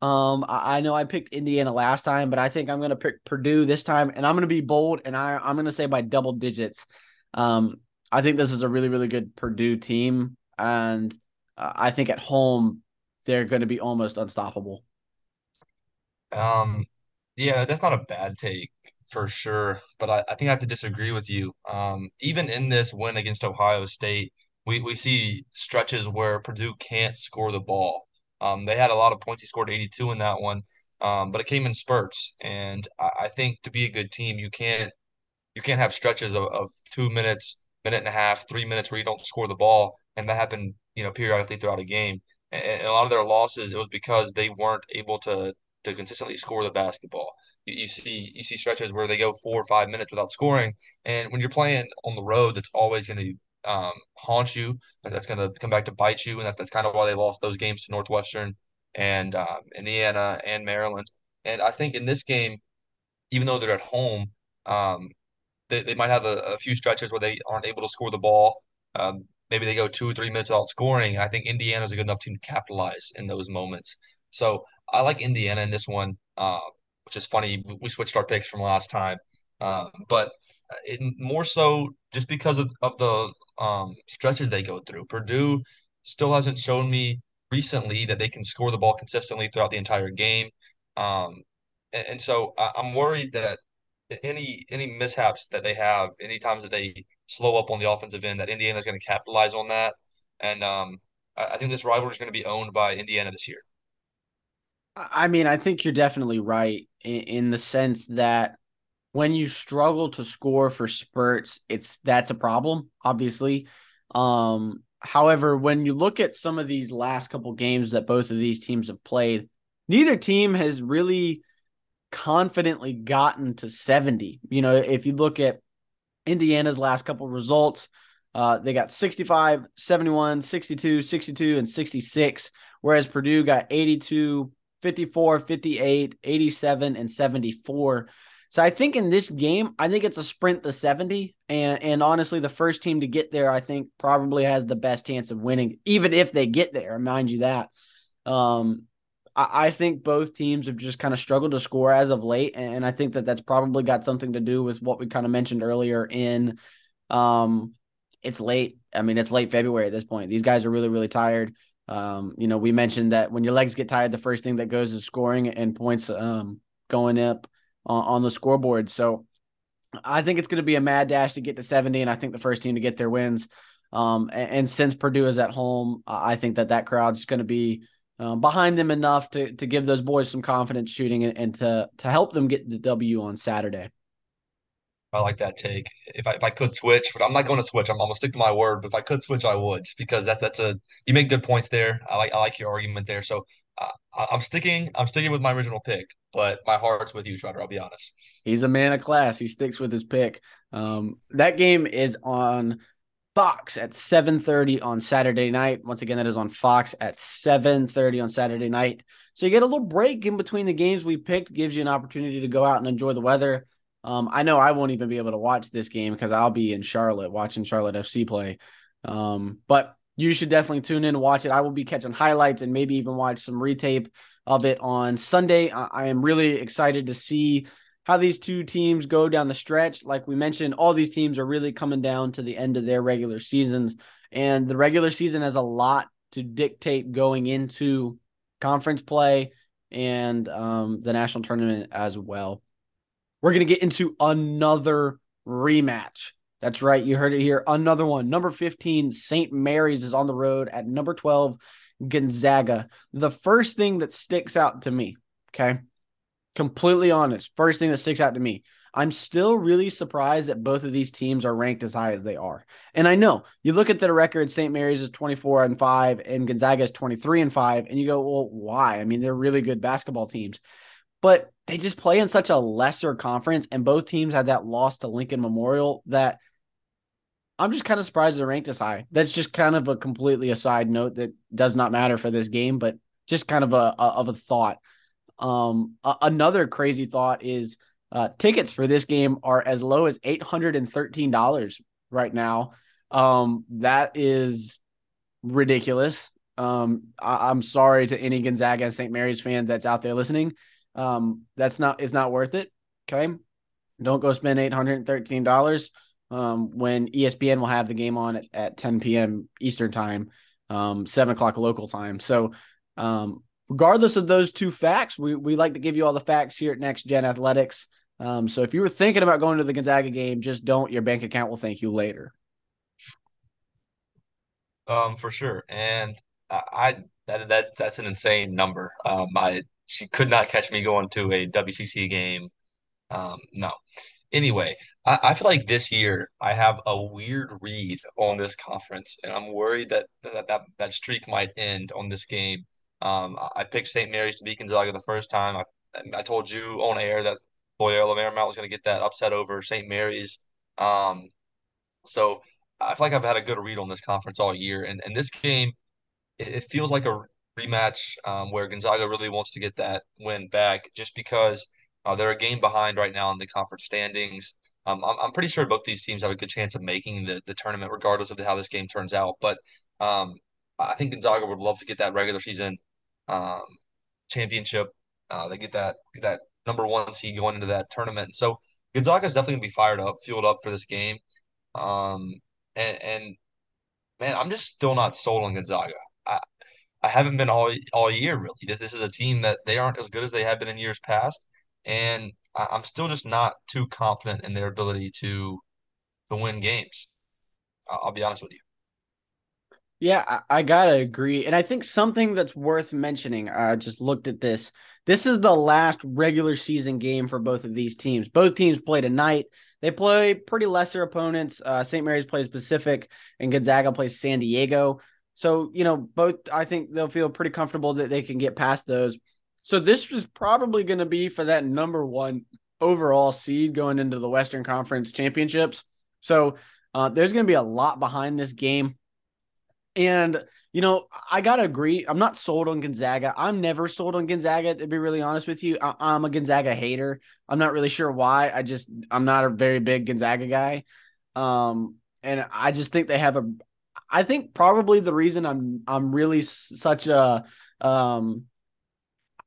Um, I, I, know I picked Indiana last time, but I think I'm gonna pick Purdue this time, and I'm gonna be bold, and I I'm gonna say by double digits. Um, I think this is a really really good Purdue team, and uh, I think at home they're going to be almost unstoppable. Um, yeah, that's not a bad take for sure, but I, I think I have to disagree with you. Um, even in this win against Ohio State, we, we see stretches where Purdue can't score the ball. Um, they had a lot of points. He scored 82 in that one, um, but it came in spurts. And I, I, think to be a good team, you can't you can't have stretches of, of two minutes, minute and a half, three minutes where you don't score the ball, and that happened you know periodically throughout a game. And, and a lot of their losses, it was because they weren't able to to consistently score the basketball. You, you see you see stretches where they go four or five minutes without scoring, and when you're playing on the road, that's always going to um, haunt you, that's going to come back to bite you. And that, that's kind of why they lost those games to Northwestern and um, Indiana and Maryland. And I think in this game, even though they're at home, um, they, they might have a, a, few stretches where they aren't able to score the ball. Um, maybe they go two or three minutes without scoring. I think Indiana's a good enough team to capitalize in those moments. So I like Indiana in this one, uh, which is funny. We switched our picks from last time. Uh, but it, more so just because of, of the um, stretches they go through. Purdue still hasn't shown me recently that they can score the ball consistently throughout the entire game. Um, and, and so I, I'm worried that any any mishaps that they have, any times that they slow up on the offensive end, that Indiana is going to capitalize on that. And um, I, I think this rivalry is going to be owned by Indiana this year. I mean, I think you're definitely right in, in the sense that when you struggle to score for spurts, it's that's a problem, obviously. Um, however, when you look at some of these last couple games that both of these teams have played, neither team has really confidently gotten to 70. You know, if you look at Indiana's last couple results, uh, they got 65, 71, 62, 62, and 66, whereas Purdue got 82, 54, 58, 87, and 74. So I think in this game, I think it's a sprint to 70. And and honestly, the first team to get there, I think, probably has the best chance of winning, even if they get there. Mind you that. Um, I, I think both teams have just kind of struggled to score as of late, and I think that that's probably got something to do with what we kind of mentioned earlier. In, um, it's late. I mean, it's late February at this point. These guys are really, really tired. Um, you know, we mentioned that when your legs get tired, the first thing that goes is scoring and points um, going up on, on the scoreboard. So I think it's going to be a mad dash to get to 70, and I think the first team to get there wins. Um, and, and, since Purdue is at home, I think that that crowd's going to be um, behind them enough to to give those boys some confidence shooting and, and to to help them get the W on Saturday. I like that take. If I if I could switch, but I'm not going to switch. I'm, I'm gonna stick to my word. But if I could switch, I would, because that's that's a you make good points there. I like I like your argument there. So uh, I'm sticking I'm sticking with my original pick, but my heart's with you, Trotter. I'll be honest. He's a man of class. He sticks with his pick. Um, that game is on Fox at 7:30 on Saturday night. Once again, that is on Fox at 7:30 on Saturday night. So you get a little break in between the games we picked, gives you an opportunity to go out and enjoy the weather. Um, I know I won't even be able to watch this game because I'll be in Charlotte watching Charlotte FC play. Um, but you should definitely tune in and watch it. I will be catching highlights and maybe even watch some retape of it on Sunday. I, I am really excited to see how these two teams go down the stretch. Like we mentioned, all these teams are really coming down to the end of their regular seasons, and the regular season has a lot to dictate going into conference play and um, the national tournament as well. We're going to get into another rematch. That's right. You heard it here. Another one. Number 15, St. Mary's is on the road at number 12, Gonzaga. The first thing that sticks out to me, okay, completely honest, first thing that sticks out to me, I'm still really surprised that both of these teams are ranked as high as they are. And I know you look at the record, St. Mary's is 24 and 5 and Gonzaga is 23 and 5 and you go, "Well, why?" I mean, they're really good basketball teams but they just play in such a lesser conference, and both teams had that loss to Lincoln Memorial that I'm just kind of surprised they're ranked as high. That's just kind of a completely aside note that does not matter for this game, but just kind of a, a of a thought. Um, a, another crazy thought is uh, tickets for this game are as low as eight hundred and thirteen dollars right now. Um, that is ridiculous. Um, I, am sorry to any Gonzaga and St. Mary's fan that's out there listening. Um, that's not is not worth it. Okay. Don't go spend eight hundred and thirteen dollars um, when ESPN will have the game on at, at 10 p.m. Eastern time, um, seven o'clock local time. So um, regardless of those two facts, we we like to give you all the facts here at Next Gen Athletics. Um, so if you were thinking about going to the Gonzaga game, just don't. Your bank account will thank you later. Um, for sure, and I, I that that that's an insane number. Um, I she could not catch me going to a WCC game. Um, no. Anyway, I, I, feel like this year I have a weird read on this conference, and I'm worried that that that, that streak might end on this game. Um, I picked St. Mary's to beat Gonzaga the first time. I, I told you on air that Loyola Marymount was going to get that upset over St. Mary's. Um, so I feel like I've had a good read on this conference all year, and and this game, it, it feels like a rematch um, where Gonzaga really wants to get that win back just because uh, they're a game behind right now in the conference standings. Um, I'm, I'm pretty sure both these teams have a good chance of making the, the tournament regardless of how this game turns out. But um, I think Gonzaga would love to get that regular season um, championship. Uh, they get that get that number one seed going into that tournament. So Gonzaga is definitely gonna be fired up, fueled up for this game. Um, and, and man, I'm just still not sold on Gonzaga. I, I haven't been all all year really. This this is a team that they aren't as good as they have been in years past, and I'm still just not too confident in their ability to to win games. I'll be honest with you. Yeah, I, I, gotta agree. And I think something that's worth mentioning, I just looked at this. This is the last regular season game for both of these teams. Both teams play tonight. They play pretty lesser opponents. Uh, St. Mary's plays Pacific and Gonzaga plays San Diego. So, you know, both I think they'll feel pretty comfortable that they can get past those. So this was probably going to be for that number one overall seed going into the Western Conference championships. So uh, there's going to be a lot behind this game. And you know, I gotta agree. I'm not sold on Gonzaga. I'm never sold on Gonzaga. To be really honest with you, I- am a Gonzaga hater. I'm not really sure why. I just I'm not a very big Gonzaga guy. Um, and I just think they have a. I think probably the reason I'm I'm really such a um.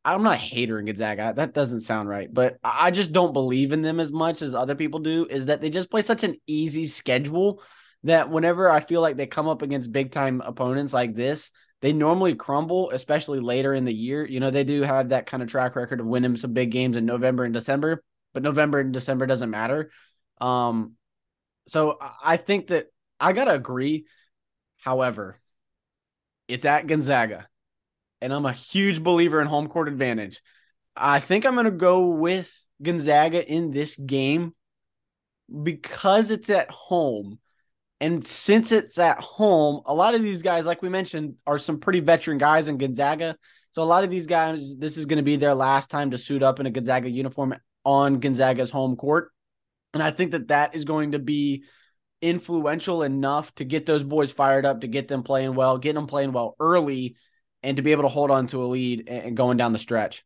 I'm not in Gonzaga. That doesn't sound right, but I just don't believe in them as much as other people do. Is that they just play such an easy schedule that whenever I feel like they come up against big time opponents like this, they normally crumble, especially later in the year. You know, they do have that kind of track record of winning some big games in November and December, but November and December doesn't matter. Um, so I think that I gotta agree. However, it's at Gonzaga, and I'm a huge believer in home court advantage. I think I'm gonna go with Gonzaga in this game because it's at home and since it's at home, a lot of these guys, like we mentioned, are some pretty veteran guys in Gonzaga. So a lot of these guys, this is going to be their last time to suit up in a Gonzaga uniform on Gonzaga's home court. And I think that that is going to be influential enough to get those boys fired up, to get them playing well, get them playing well early, and to be able to hold on to a lead and going down the stretch.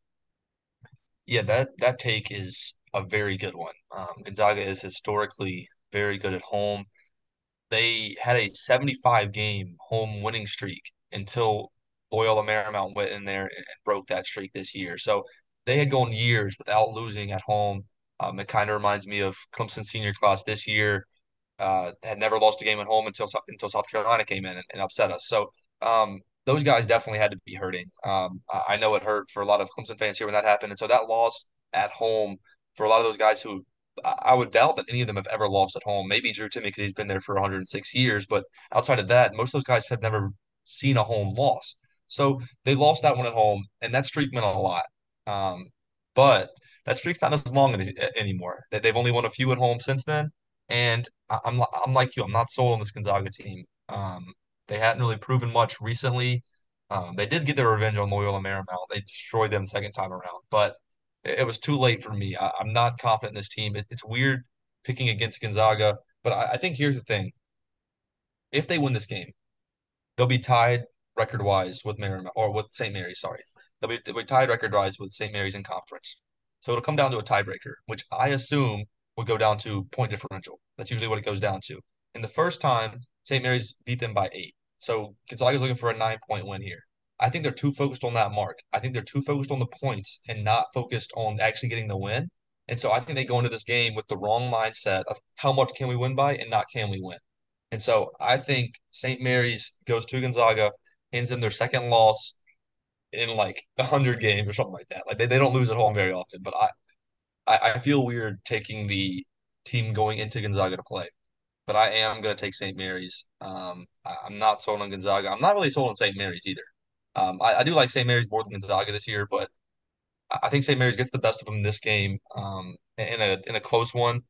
Yeah, that that take is a very good one. Um, Gonzaga is historically very good at home they had a 75 game home winning streak until Loyola Marymount went in there and broke that streak this year. So they had gone years without losing at home. Um, it kind of reminds me of Clemson senior class this year. Uh, had never lost a game at home until until South Carolina came in and, and upset us. So um, those guys definitely had to be hurting. Um, I know it hurt for a lot of Clemson fans here when that happened, and so that loss at home for a lot of those guys who I would doubt that any of them have ever lost at home. Maybe Drew Timme because he's been there for 106 years, but outside of that, most of those guys have never seen a home loss. So they lost that one at home, and that streak meant a lot. Um, but that streak's not as long as, anymore. That they've only won a few at home since then, and I'm I'm like you. I'm not sold on this Gonzaga team. Um, they hadn't really proven much recently. Um, they did get their revenge on Loyola Marymount. They destroyed them the second time around, but it, was too late for me. I, am not confident in this team. It, it's weird picking against Gonzaga, but I, I think here's the thing: if they win this game, they'll be tied record wise with Marymount or with St. Mary's. Sorry, they'll be, they'll be tied record wise with St. Mary's in conference. So it'll come down to a tiebreaker, which I assume will go down to point differential. That's usually what it goes down to. In the first time, St. Mary's beat them by eight. So Gonzaga's looking for a nine point win here. I think they're too focused on that mark. I think they're too focused on the points and not focused on actually getting the win. And so I think they go into this game with the wrong mindset of how much can we win by and not can we win. And so I think St. Mary's goes to Gonzaga, hands in their second loss in like a hundred games or something like that. Like they, they don't lose at home very often, but I, I I feel weird taking the team going into Gonzaga to play but I am going to take St. Mary's. Um, I, am not sold on Gonzaga. I'm not really sold on St. Mary's either. Um, I, I, do like St. Mary's more than Gonzaga this year, but I think St. Mary's gets the best of them in this game um, in a in a close one,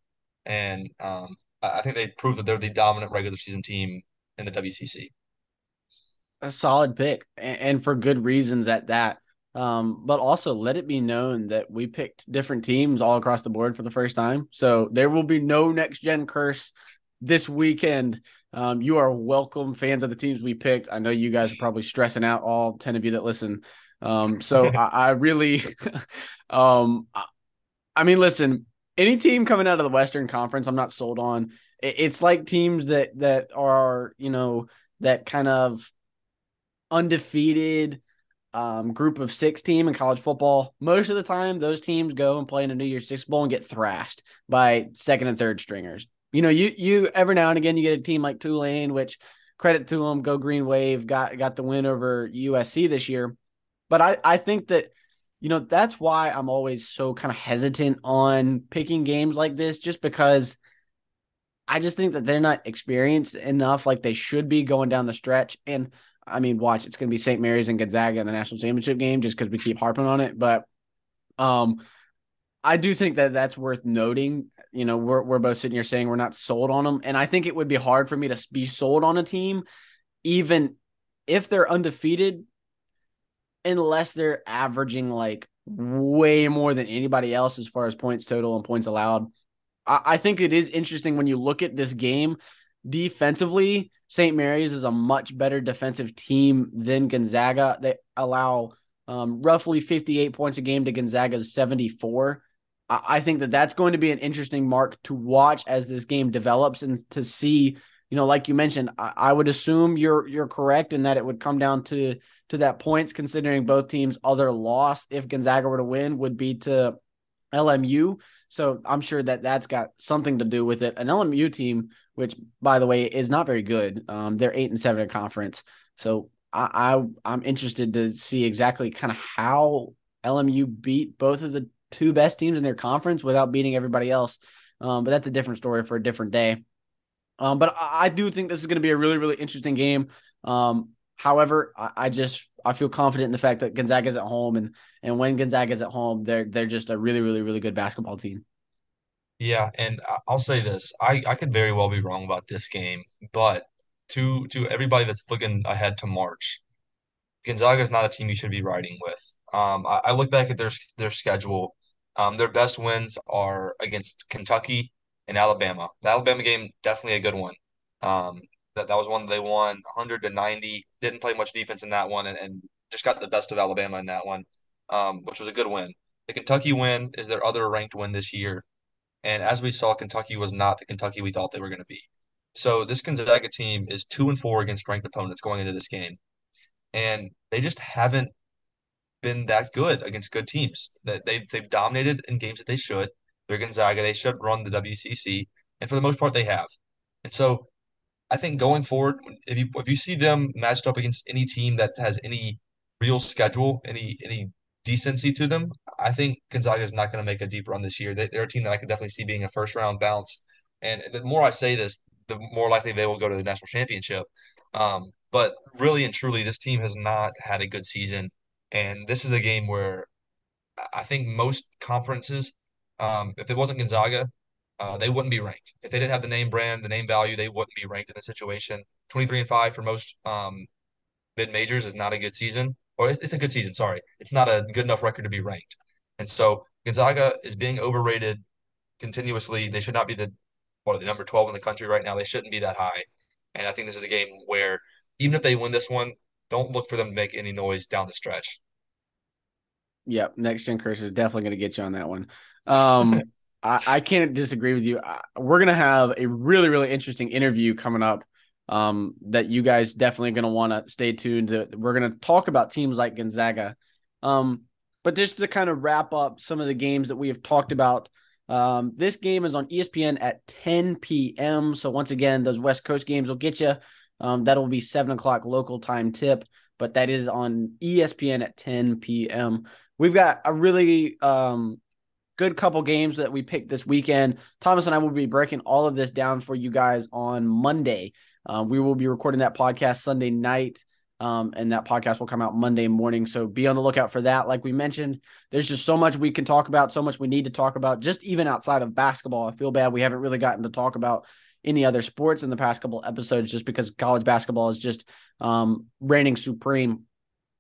and um, I think they prove that they're the dominant regular season team in the WCC. A solid pick, and for good reasons at that. Um, but also let it be known that we picked different teams all across the board for the first time. So there will be no next gen curse this weekend. Um, you are welcome, fans of the teams we picked. I know you guys are probably stressing out, all 10 of you that listen. Um, so (laughs) I, I, really, (laughs) um, I mean, listen, any team coming out of the Western Conference, I'm not sold on. It's like teams that that are, you know, that kind of undefeated um, group of six team in college football. Most of the time, those teams go and play in a New Year's Six bowl and get thrashed by second and third stringers you know, you you every now and again you get a team like Tulane, which credit to them. Go Green Wave got got the win over USC this year. But I I think that you know that's why I'm always so kind of hesitant on picking games like this, just because I just think that they're not experienced enough like they should be going down the stretch. And I mean, watch it's going to be St. Mary's and Gonzaga in the national championship game, just because we keep harping on it. But um, I do think that that's worth noting. You know, we're we're both sitting here saying we're not sold on them, and I think it would be hard for me to be sold on a team, even if they're undefeated, unless they're averaging like way more than anybody else as far as points total and points allowed. I, I think it is interesting when you look at this game defensively. St. Mary's is a much better defensive team than Gonzaga. They allow um, roughly 58 points a game to Gonzaga's 74. I, think that that's going to be an interesting mark to watch as this game develops and to see. You know, like you mentioned, I, I would assume you're you're correct in that it would come down to to that points, considering both teams' other loss if Gonzaga were to win would be to LMU. So I'm sure that that's got something to do with it. An LMU team, which by the way is not very good, um, they're eight and seven in conference. So I, I I'm interested to see exactly kind of how LMU beat both of the two best teams in their conference without beating everybody else. Um, but that's a different story for a different day. Um, but I, I do think this is going to be a really really interesting game. Um, however, I, I just I feel confident in the fact that Gonzaga is at home, and and when Gonzaga is at home, they're they're just a really really really good basketball team. Yeah, and I'll say this: I I could very well be wrong about this game, but to to everybody that's looking ahead to March, Gonzaga is not a team you should be riding with. Um, I, I look back at their their schedule. Um, their best wins are against Kentucky and Alabama. The Alabama game definitely a good one. Um, that that was one they won 100 to 90. Didn't play much defense in that one, and, and just got the best of Alabama in that one, um, which was a good win. The Kentucky win is their other ranked win this year, and as we saw, Kentucky was not the Kentucky we thought they were going to be. So this Gonzaga team is two and four against ranked opponents going into this game, and they just haven't been that good against good teams. That they've they've dominated in games that they should. They're Gonzaga. They should run the WCC, and for the most part, they have. And so I think going forward, if you if you see them matched up against any team that has any real schedule, any any decency to them, I think Gonzaga is not going to make a deep run this year. They, they're a team that I could definitely see being a first round bounce. And the more I say this, the more likely they will go to the national championship. Um, but really and truly, this team has not had a good season, and this is a game where I think most conferences, um, if it wasn't Gonzaga, uh, they wouldn't be ranked. If they didn't have the name brand, the name value, they wouldn't be ranked in this situation. 23 and 5 for most um, mid majors is not a good season, or it's, it's, a good season, sorry. It's not a good enough record to be ranked. And so Gonzaga is being overrated continuously. They should not be the what are the number 12 in the country right now. They shouldn't be that high. And I think this is a game where even if they win this one, don't look for them to make any noise down the stretch. Yep, next gen curse is definitely going to get you on that one. Um, (laughs) I, I can't disagree with you. We're gonna have a really really interesting interview coming up. Um, that you guys definitely gonna want to stay tuned. To. We're gonna talk about teams like Gonzaga. Um, but just to kind of wrap up some of the games that we have talked about. Um, this game is on ESPN at 10 p.m. So once again, those West Coast games will get you. Um, that'll be seven o'clock local time tip, but that is on ESPN at 10 p.m. We've got a really um good couple games that we picked this weekend. Thomas and I will be breaking all of this down for you guys on Monday. Um, we will be recording that podcast Sunday night. Um, and that podcast will come out Monday morning. So be on the lookout for that. Like we mentioned, there's just so much we can talk about, so much we need to talk about, just even outside of basketball. I feel bad we haven't really gotten to talk about any other sports in the past couple episodes just because college basketball is just um, reigning supreme.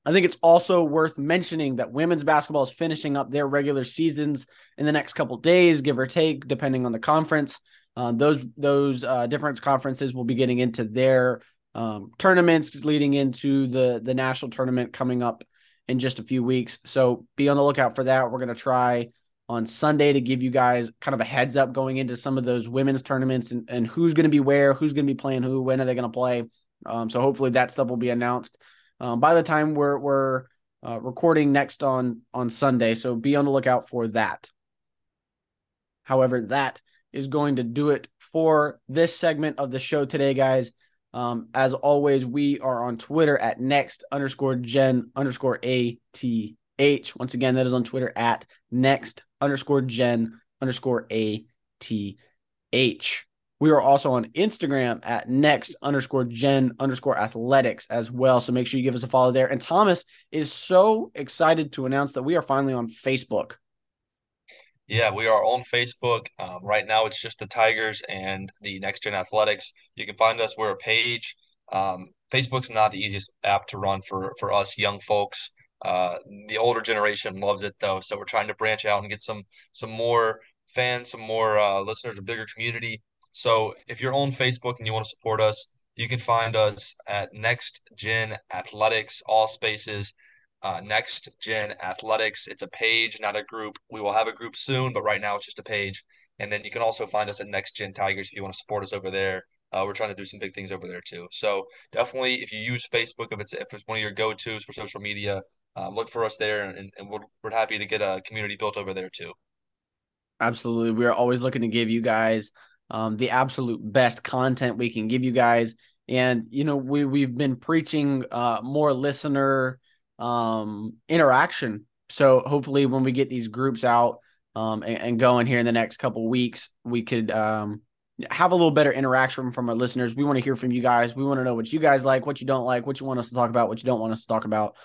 I think it's also worth mentioning that women's basketball is finishing up their regular seasons in the next couple days, give or take, depending on the conference. Um, those those uh, different conferences will be getting into their um, tournaments, leading into the the national tournament coming up in just a few weeks. So be on the lookout for that. We're gonna try on Sunday to give you guys kind of a heads up going into some of those women's tournaments and, and who's going to be where, who's going to be playing who, when are they going to play. Um, so hopefully that stuff will be announced um, by the time we're we're uh, recording next on on Sunday. So be on the lookout for that. However, that is going to do it for this segment of the show today, guys. Um, as always, we are on Twitter at next underscore gen underscore ATH. Once again, that is on Twitter at next underscore gen underscore ATH. We are also on Instagram at next underscore gen underscore athletics as well. So make sure you give us a follow there. And Thomas is so excited to announce that we are finally on Facebook. Yeah, we are on Facebook. Um, right now, it's just the Tigers and the Next Gen Athletics. You can find us. We're a page. Um, Facebook's not the easiest app to run for for us young folks. Uh, the older generation loves it though, so we're trying to branch out and get some some more fans, some more uh, listeners, a bigger community. So if you're on Facebook and you want to support us, you can find us at Next Gen Athletics, all spaces uh, Next Gen Athletics. It's a page, not a group. We will have a group soon, but right now it's just a page. And then you can also find us at Next Gen Tigers if you want to support us over there. Uh, we're trying to do some big things over there too. So definitely, if you use Facebook, if it's if it's one of your go tos for social media, um, look for us there, and, and we're we're happy to get a community built over there too. Absolutely, we are always looking to give you guys um, the absolute best content we can give you guys, and you know we we've been preaching uh, more listener um, interaction. So hopefully, when we get these groups out um, and, and going here in the next couple weeks, we could um, have a little better interaction from our listeners. We want to hear from you guys. We want to know what you guys like, what you don't like, what you want us to talk about, what you don't want us to talk about.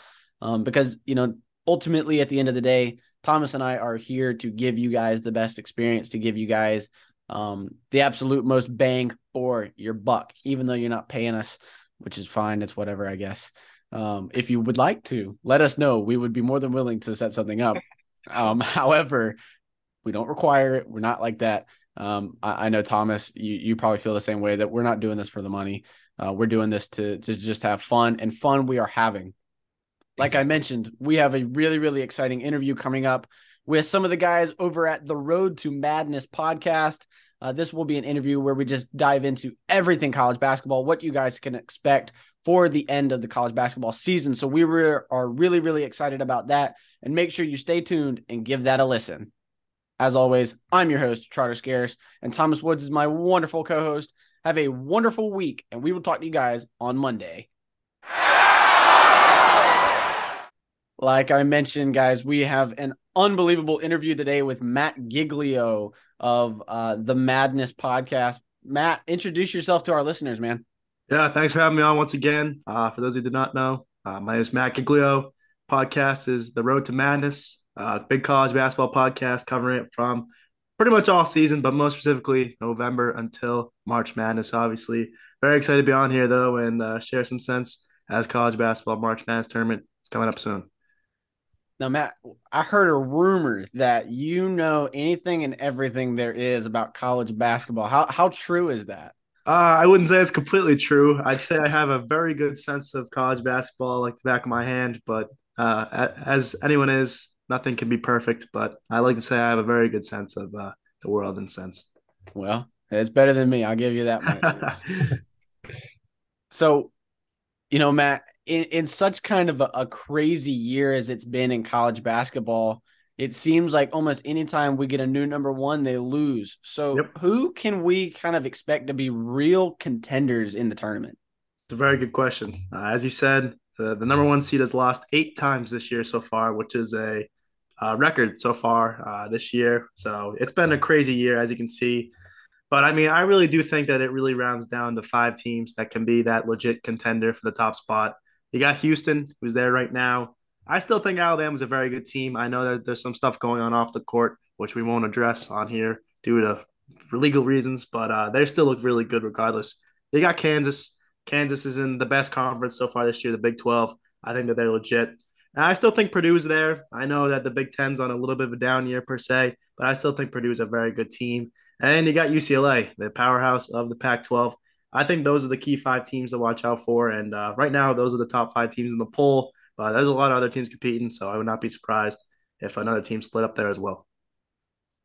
Um, because you know, ultimately, at the end of the day, Thomas and I are here to give you guys the best experience, to give you guys um, the absolute most bang for your buck, even though you're not paying us, which is fine. It's whatever, I guess. Um, if you would like to, let us know. We would be more than willing to set something up. (laughs) Um, however, we don't require it. We're not like that. Um, I, I, know Thomas, you you probably feel the same way that we're not doing this for the money. Uh, we're doing this to to just have fun, and fun we are having. Like exactly. I mentioned, we have a really really exciting interview coming up with some of the guys over at the Road to Madness podcast. Uh, this will be an interview where we just dive into everything college basketball, what you guys can expect for the end of the college basketball season. So we re- are really, really excited about that. And make sure you stay tuned and give that a listen. As always, I'm your host, Trotter Scarce, and Thomas Woods is my wonderful co host. Have a wonderful week, and we will talk to you guys on Monday. Like I mentioned, guys, we have an unbelievable interview today with Matt Giglio of uh, the Madness podcast. Matt, introduce yourself to our listeners, man. Yeah, thanks for having me on once again. Uh, for those who did not know, uh, my name is Matt Giglio. Podcast is The Road to Madness, uh, big college basketball podcast covering it from pretty much all season, but most specifically November until March Madness. Obviously, very excited to be on here though and uh, share some sense as college basketball March Madness tournament is coming up soon. Now, Matt, I heard a rumor that you know anything and everything there is about college basketball. How how true is that? Uh, I wouldn't say it's completely true. I'd say I have a very good sense of college basketball, like the back of my hand. But uh, as anyone is, nothing can be perfect. But I like to say I have a very good sense of uh, the world and sense. Well, it's better than me. I'll give you that much. (laughs) so, you know, Matt, in, in such kind of a, a crazy year as it's been in college basketball, it seems like almost anytime we get a new number one, they lose. So yep. who can we kind of expect to be real contenders in the tournament? It's a very good question. Uh, as you said, the, the number one seed has lost eight times this year so far, which is a uh, record so far uh, this year. So it's been a crazy year, as you can see. But I mean, I really do think that it really rounds down to five teams that can be that legit contender for the top spot. You got Houston, who's there right now. I still think Alabama's a very good team. I know that there's some stuff going on off the court, which we won't address on here due to legal reasons, but uh, they still look really good regardless. They got Kansas. Kansas is in the best conference so far this year, the Big 12. I think that they're legit. And I still think Purdue's there. I know that the Big Ten's on a little bit of a down year per se, but I still think Purdue's a very good team. And you got UCLA, the powerhouse of the Pac 12. I think those are the key five teams to watch out for. And uh, right now, those are the top five teams in the poll. But there's a lot of other teams competing, so I would not be surprised if another team split up there as well.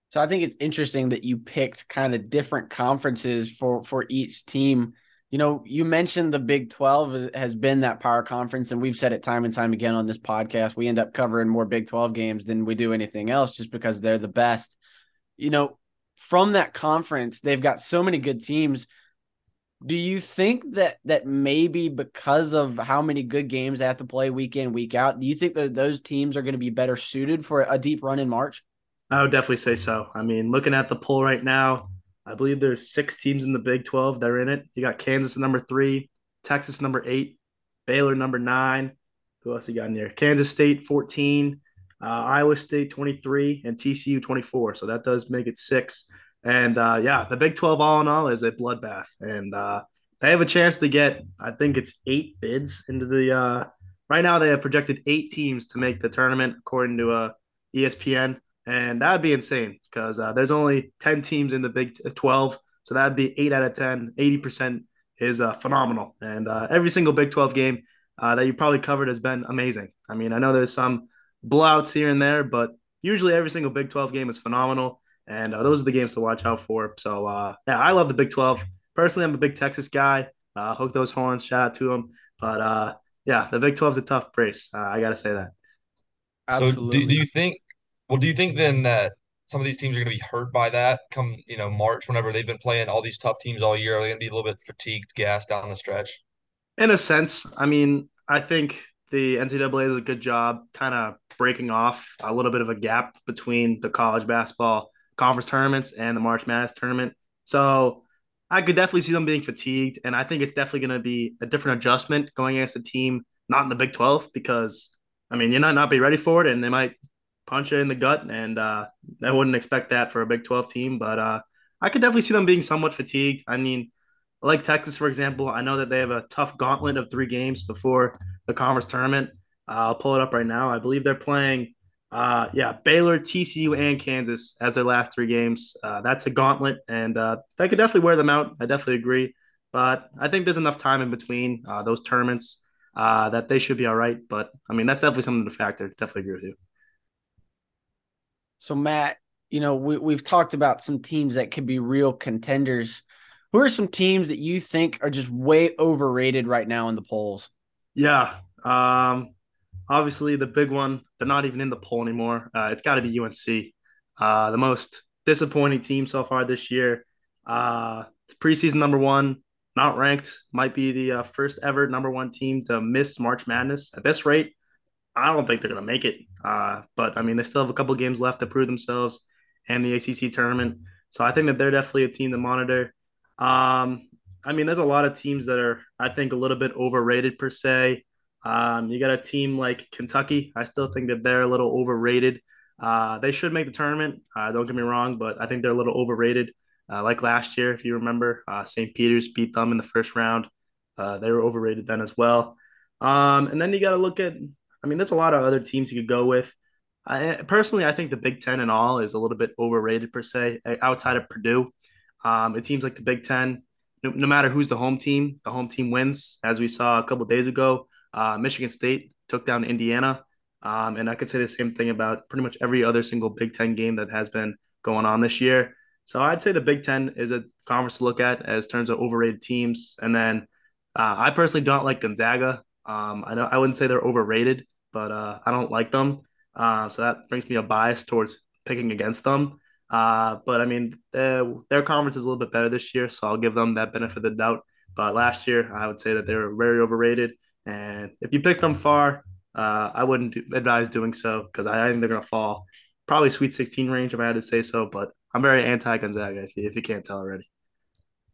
So I think it's interesting that you picked kind of different conferences for for each team. You know, you mentioned the Big 12 has been that power conference, and we've said it time and time again on this podcast. We end up covering more Big 12 games than we do anything else just because they're the best. You know, from that conference, they've got so many good teams Do you think that that maybe because of how many good games they have to play week in week out, do you think that those teams are going to be better suited for a deep run in March? I would definitely say so. I mean, looking at the poll right now, I believe there's six teams in the Big 12 that are in it. You got Kansas number three, Texas number eight, Baylor number nine. Who else you got in there? Kansas State 14, uh, Iowa State 23, and TCU 24. So that does make it six. And uh, yeah, the Big 12 all in all is a bloodbath. And uh, they have a chance to get, I think it's eight bids into the. Uh, right now, they have projected eight teams to make the tournament, according to uh, ESPN. And that would be insane because uh, there's only 10 teams in the Big 12. So that'd be eight out of 10. 80% is uh, phenomenal. And uh, every single Big 12 game uh, that you probably covered has been amazing. I mean, I know there's some blowouts here and there, but usually every single Big 12 game is phenomenal. And uh, those are the games to watch out for. So, uh, yeah, I love the Big 12. Personally, I'm a big Texas guy. Uh, hook those horns, shout out to them. But uh, yeah, the Big 12 is a tough race. Uh, I got to say that. Absolutely. So, do, do you think, well, do you think then that some of these teams are going to be hurt by that come, you know, March, whenever they've been playing all these tough teams all year? Are they going to be a little bit fatigued, gassed down the stretch? In a sense, I mean, I think the NCAA does a good job kind of breaking off a little bit of a gap between the college basketball conference tournaments and the March Madness tournament. So I could definitely see them being fatigued. And I think it's definitely going to be a different adjustment going against a team not in the Big 12 because, I mean, you might not be ready for it and they might punch you in the gut. And uh, I wouldn't expect that for a Big 12 team. But uh, I could definitely see them being somewhat fatigued. I mean, like Texas, for example, I know that they have a tough gauntlet of three games before the conference tournament. I'll pull it up right now. I believe they're playing, uh, yeah, Baylor, TCU, and Kansas as their last three games. Uh, that's a gauntlet, and uh, they could definitely wear them out. I definitely agree. But I think there's enough time in between uh, those tournaments uh, that they should be all right. But I mean, that's definitely something to factor. Definitely agree with you. So, Matt, you know, we, we've talked about some teams that could be real contenders who are some teams that you think are just way overrated right now in the polls? Yeah. Um, obviously, the big one, they're not even in the poll anymore. Uh, it's got to be UNC, uh, the most disappointing team so far this year. Uh, preseason number one, not ranked, might be the uh, first ever number one team to miss March Madness. At this rate, I don't think they're going to make it. Uh, but I mean, they still have a couple games left to prove themselves and the ACC tournament. So I think that they're definitely a team to monitor. Um, I mean, there's a lot of teams that are, I think, a little bit overrated per se. Um, you got a team like Kentucky. I still think that they're a little overrated. Uh, they should make the tournament. Uh, don't get me wrong, but I think they're a little overrated. Uh, like last year, if you remember, uh, St. Peter's beat them in the first round. Uh, they were overrated then as well. Um, and then you got to look at, I mean, there's a lot of other teams you could go with. I, personally, I think the Big Ten and all is a little bit overrated per se, outside of Purdue. Um, it seems like the Big Ten, no, no, matter who's the home team, the home team wins. As we saw a couple days ago, uh, Michigan State took down Indiana. Um, and I could say the same thing about pretty much every other single Big Ten game that has been going on this year. So I'd say the Big Ten is a conference to look at as terms of overrated teams. And then uh, I personally don't like Gonzaga. Um, I know I wouldn't say they're overrated, but uh, I don't like them. Uh, so that brings me a bias towards picking against them. Uh, but I mean, their conference is a little bit better this year, so I'll give them that benefit of the doubt. But last year, I would say that they were very overrated. And if you pick them far, uh, I wouldn't advise doing so because I, think they're going to fall probably Sweet 16 range if I had to say so. But I'm very anti Gonzaga if you, if you can't tell already.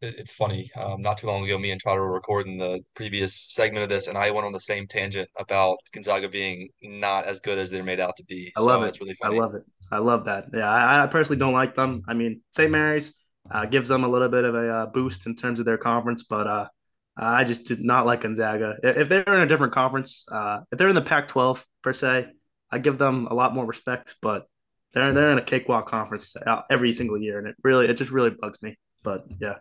It's funny. Um, not too long ago, me and Trotter were recording the previous segment of this, and I went on the same tangent about Gonzaga being not as good as they're made out to be. I love so it. Really funny. I love it. I love that. Yeah, I, I personally don't like them. I mean, St. Mary's uh, gives them a little bit of a uh, boost in terms of their conference, but uh, I just did not like Gonzaga. If they're in a different conference, uh, if they're in the Pac-12 per se, I give them a lot more respect. But they're they're in a cakewalk conference uh, every single year, and it really it just really bugs me. But yeah.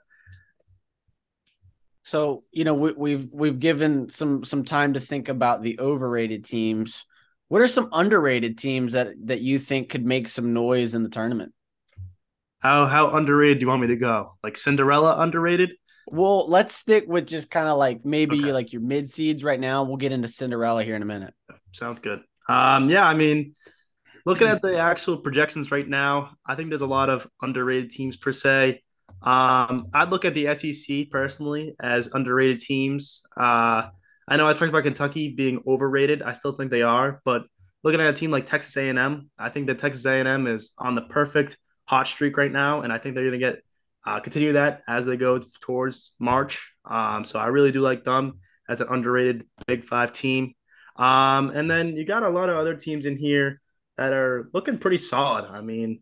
So you know we, we've we've given some some time to think about the overrated teams. What are some underrated teams that that you think could make some noise in the tournament? How how underrated do you want me to go? Like Cinderella underrated? Well, let's stick with just kind of like maybe okay. like your mid seeds right now. We'll get into Cinderella here in a minute. Sounds good. Um, yeah, I mean, looking at the (clears throat) actual projections right now, I think there's a lot of underrated teams per se. Um, I'd look at the SEC personally as underrated teams. Uh, I know I talked about Kentucky being overrated. I still think they are, but looking at a team like Texas A&M, I think that Texas A&M is on the perfect hot streak right now, and I think they're going to get uh, continue that as they go towards March. Um, so I really do like them as an underrated Big Five team. Um, and then you got a lot of other teams in here that are looking pretty solid. I mean,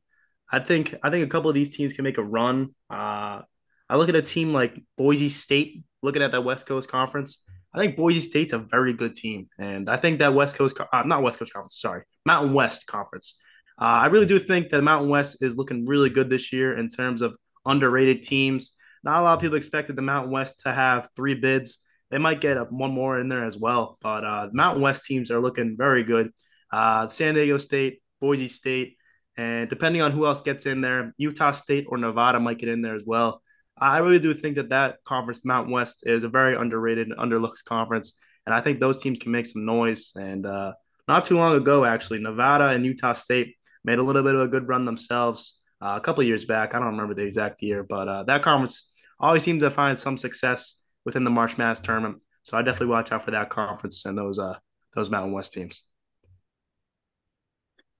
I think I think a couple of these teams can make a run. Uh, I look at a team like Boise State, looking at that West Coast Conference. I think Boise State's a very good team, and I think that West Coast, uh, not West Coast Conference, sorry, Mountain West Conference. Uh, I really do think that Mountain West is looking really good this year in terms of underrated teams. Not a lot of people expected the Mountain West to have three bids. They might get one more in there as well, but uh, Mountain West teams are looking very good. Uh, San Diego State, Boise State, and depending on who else gets in there, Utah State or Nevada might get in there as well. I really do think that that conference, Mountain West, is a very underrated and underlooked conference. And I think those teams can make some noise. And uh, not too long ago, actually, Nevada and Utah State made a little bit of a good run themselves uh, a couple years back. I don't remember the exact year, but uh, that conference always seems to find some success within the March Madness tournament. So I definitely watch out for that conference and those uh, those Mountain West teams.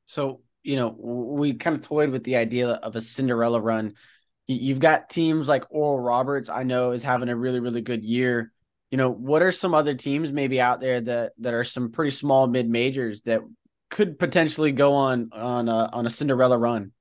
So you know, we kind of toyed with the idea of a Cinderella run. You've got teams like Oral Roberts, I know, is having a really, really good year. You know, what are some other teams maybe out there that that are some pretty small mid majors that could potentially go on on a, on a Cinderella run?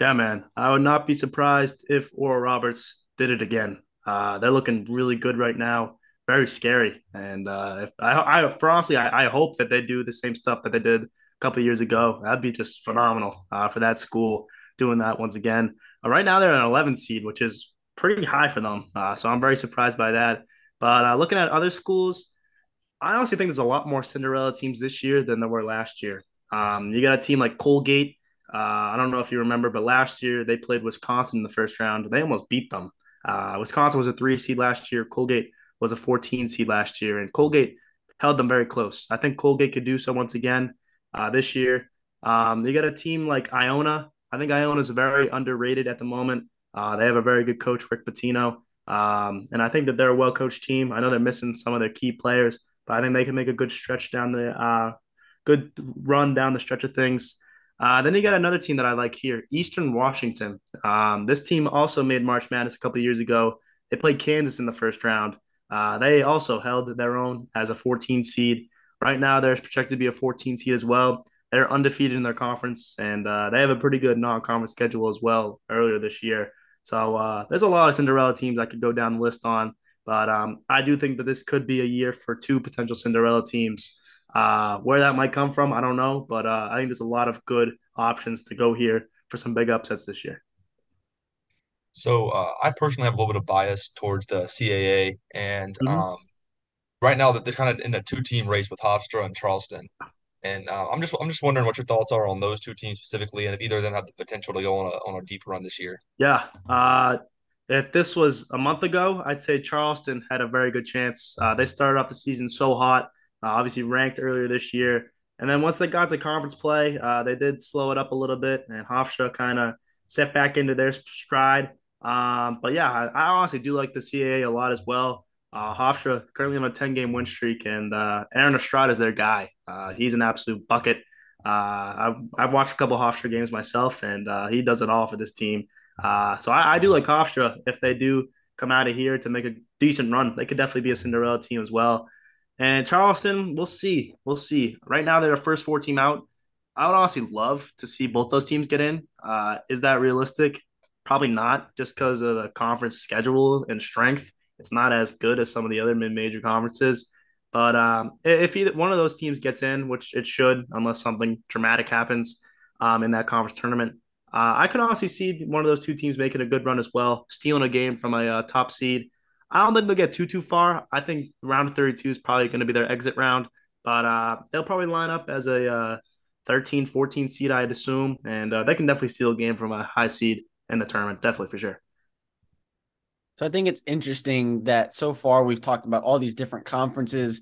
Yeah, man, I would not be surprised if Oral Roberts did it again. Uh, they're looking really good right now, very scary, and uh, if I, I honestly, I, I hope that they do the same stuff that they did a couple years ago. That'd be just phenomenal uh, for that school doing that once again. Uh, right now they're an 11 seed, which is pretty high for them. Uh, so I'm very surprised by that. But uh, looking at other schools, I honestly think there's a lot more Cinderella teams this year than there were last year. Um, you got a team like Colgate. Uh, I don't know if you remember, but last year they played Wisconsin in the first round. They almost beat them. Uh, Wisconsin was a three seed last year. Colgate was a 14 seed last year, and Colgate held them very close. I think Colgate could do so once again uh, this year. Um, you got a team like Iona. I think Iona is very underrated at the moment. Uh, they have a very good coach, Rick Pitino. Um, and I think that they're a well coached team. I know they're missing some of their key players, but I think they can make a good stretch down the uh, good run down the stretch of things. Uh, then you got another team that I like here, Eastern Washington. Um, this team also made March Madness a couple years ago. They played Kansas in the first round. Uh, they also held their own as a 14 seed. Right now, they're projected to be a 14 seed as well. They're undefeated in their conference, and uh, they have a pretty good non-conference schedule as well earlier this year. So uh, there's a lot of Cinderella teams I could go down the list on, but um, I do think that this could be a year for two potential Cinderella teams. Uh, where that might come from, I don't know, but uh, I think there's a lot of good options to go here for some big upsets this year. So uh, I personally have a little bit of bias towards the CAA, and mm-hmm. um, right now that they're kind of in a two-team race with Hofstra and Charleston. And uh, I'm just I'm just wondering what your thoughts are on those two teams specifically, and if either of them have the potential to go on a on a deep run this year. Yeah, uh, if this was a month ago, I'd say Charleston had a very good chance. Uh, they started off the season so hot, uh, obviously ranked earlier this year, and then once they got to conference play, uh, they did slow it up a little bit, and Hofstra kind of set back into their stride. Um, but yeah, I, I honestly do like the CAA a lot as well. Uh, Hofstra currently on a 10 game win streak, and uh, Aaron Estrada is their guy. Uh, he's an absolute bucket. Uh, I've, I've watched a couple Hofstra games myself, and uh, he does it all for this team. So I, I, do like Hofstra. If they do come out of here to make a decent run, they could definitely be a Cinderella team as well. And Charleston, we'll see. We'll see. Right now, they're a first four team out. I would honestly love to see both those teams get in. is that realistic? Probably not, just because of the conference schedule and strength. It's not as good as some of the other mid-major conferences. But um, if either one of those teams gets in, which it should, unless something dramatic happens um, in that conference tournament, uh, I could honestly see one of those two teams making a good run as well, stealing a game from a uh, top seed. I don't think they'll get too too far. I think round 32 is probably going to be their exit round, but uh, they'll probably line up as a uh, 13, 14 seed, I'd assume, and uh, they can definitely steal a game from a high seed in the tournament, definitely for sure. So I think it's interesting that so far we've talked about all these different conferences,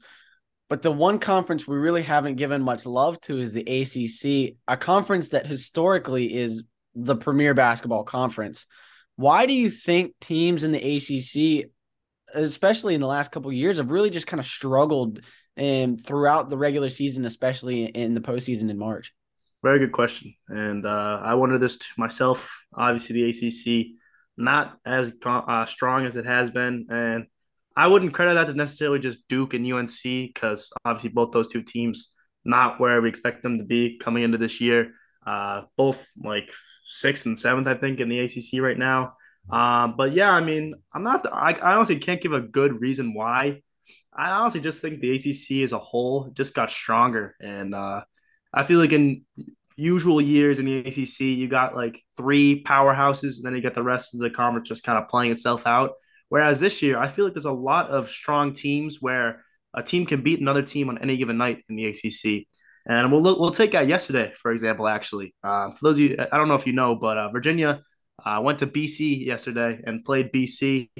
but the one conference we really haven't given much love to is the ACC, a conference that historically is the premier basketball conference. Why do you think teams in the ACC, especially in the last couple years, have really just kind of struggled um, throughout the regular season, especially in the postseason in March? Very good question, and uh, I wonder this to myself. Obviously, the ACC not as uh, strong as it has been, and I wouldn't credit that to necessarily just Duke and UNC because obviously both those two teams not where we expect them to be coming into this year. Uh, both like sixth and seventh, I think, in the ACC right now. Uh, but yeah, I mean, I'm not. I, I honestly can't give a good reason why. I honestly just think the ACC as a whole just got stronger, and uh, I feel like in usual years in the ACC, you got like three powerhouses, and then you get the rest of the conference just kind of playing itself out. Whereas this year, I feel like there's a lot of strong teams where a team can beat another team on any given night in the ACC. And we'll we'll take out yesterday, for example. Actually, uh, for those of you, I don't know if you know, but uh, Virginia uh, went to BC yesterday and played BC.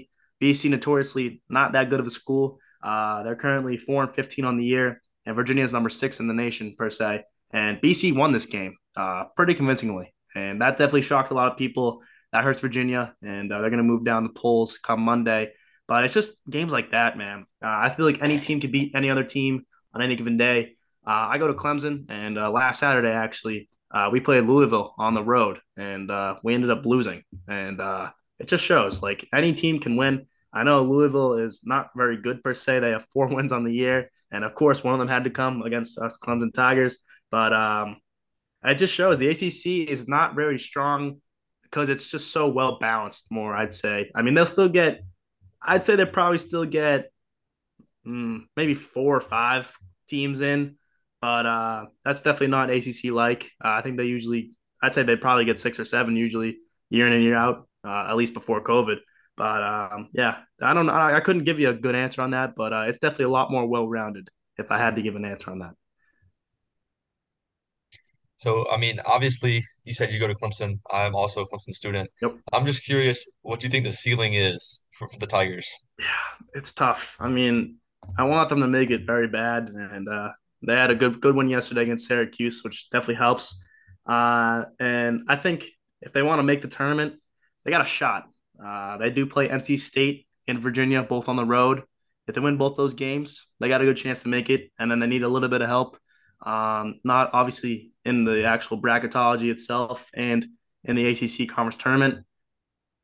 BC notoriously not that good of a school. Uh, they're currently four and fifteen on the year, and Virginia is number six in the nation per se. And BC won this game uh, pretty convincingly, and that definitely shocked a lot of people. That hurts Virginia, and uh, they're going to move down the polls come Monday. But it's just games like that, man. Uh, I feel like any team can beat any other team on any given day. Uh, I go to Clemson, and last Saturday actually, uh, we played Louisville on the road, and we ended up losing. And it just shows like any team can win. I know Louisville is not very good per se. They have four (laughs) wins on the year, and of course, one of them had to come against us Clemson Tigers. But um, it just shows the ACC is not very strong because it's just so well balanced. More, I'd say. I mean, they'll still get. I'd say they probably still get mm, maybe four or five teams in, but uh, that's definitely not ACC like. Uh, I think they usually. I'd say they probably get six or seven usually year in and year out, uh, at least before COVID. But um, yeah, I don't know. I, I, couldn't give you a good answer on that, but uh, it's definitely a lot more well rounded if I had to give an answer on that. So, I mean, obviously, you said you go to Clemson. I'm also a Clemson student. Yep. I'm just curious, what do you think the ceiling is for, for the Tigers? Yeah, it's tough. I mean, I want them to make it very bad, and uh, they had a good good one yesterday against Syracuse, which definitely helps. Uh, and I think if they want to make the tournament, they got a shot. Uh, they do play NC State in Virginia, both on the road. If they win both those games, they got a good chance to make it. And then they need a little bit of help um, not obviously in the actual bracketology itself and in the ACC conference tournament.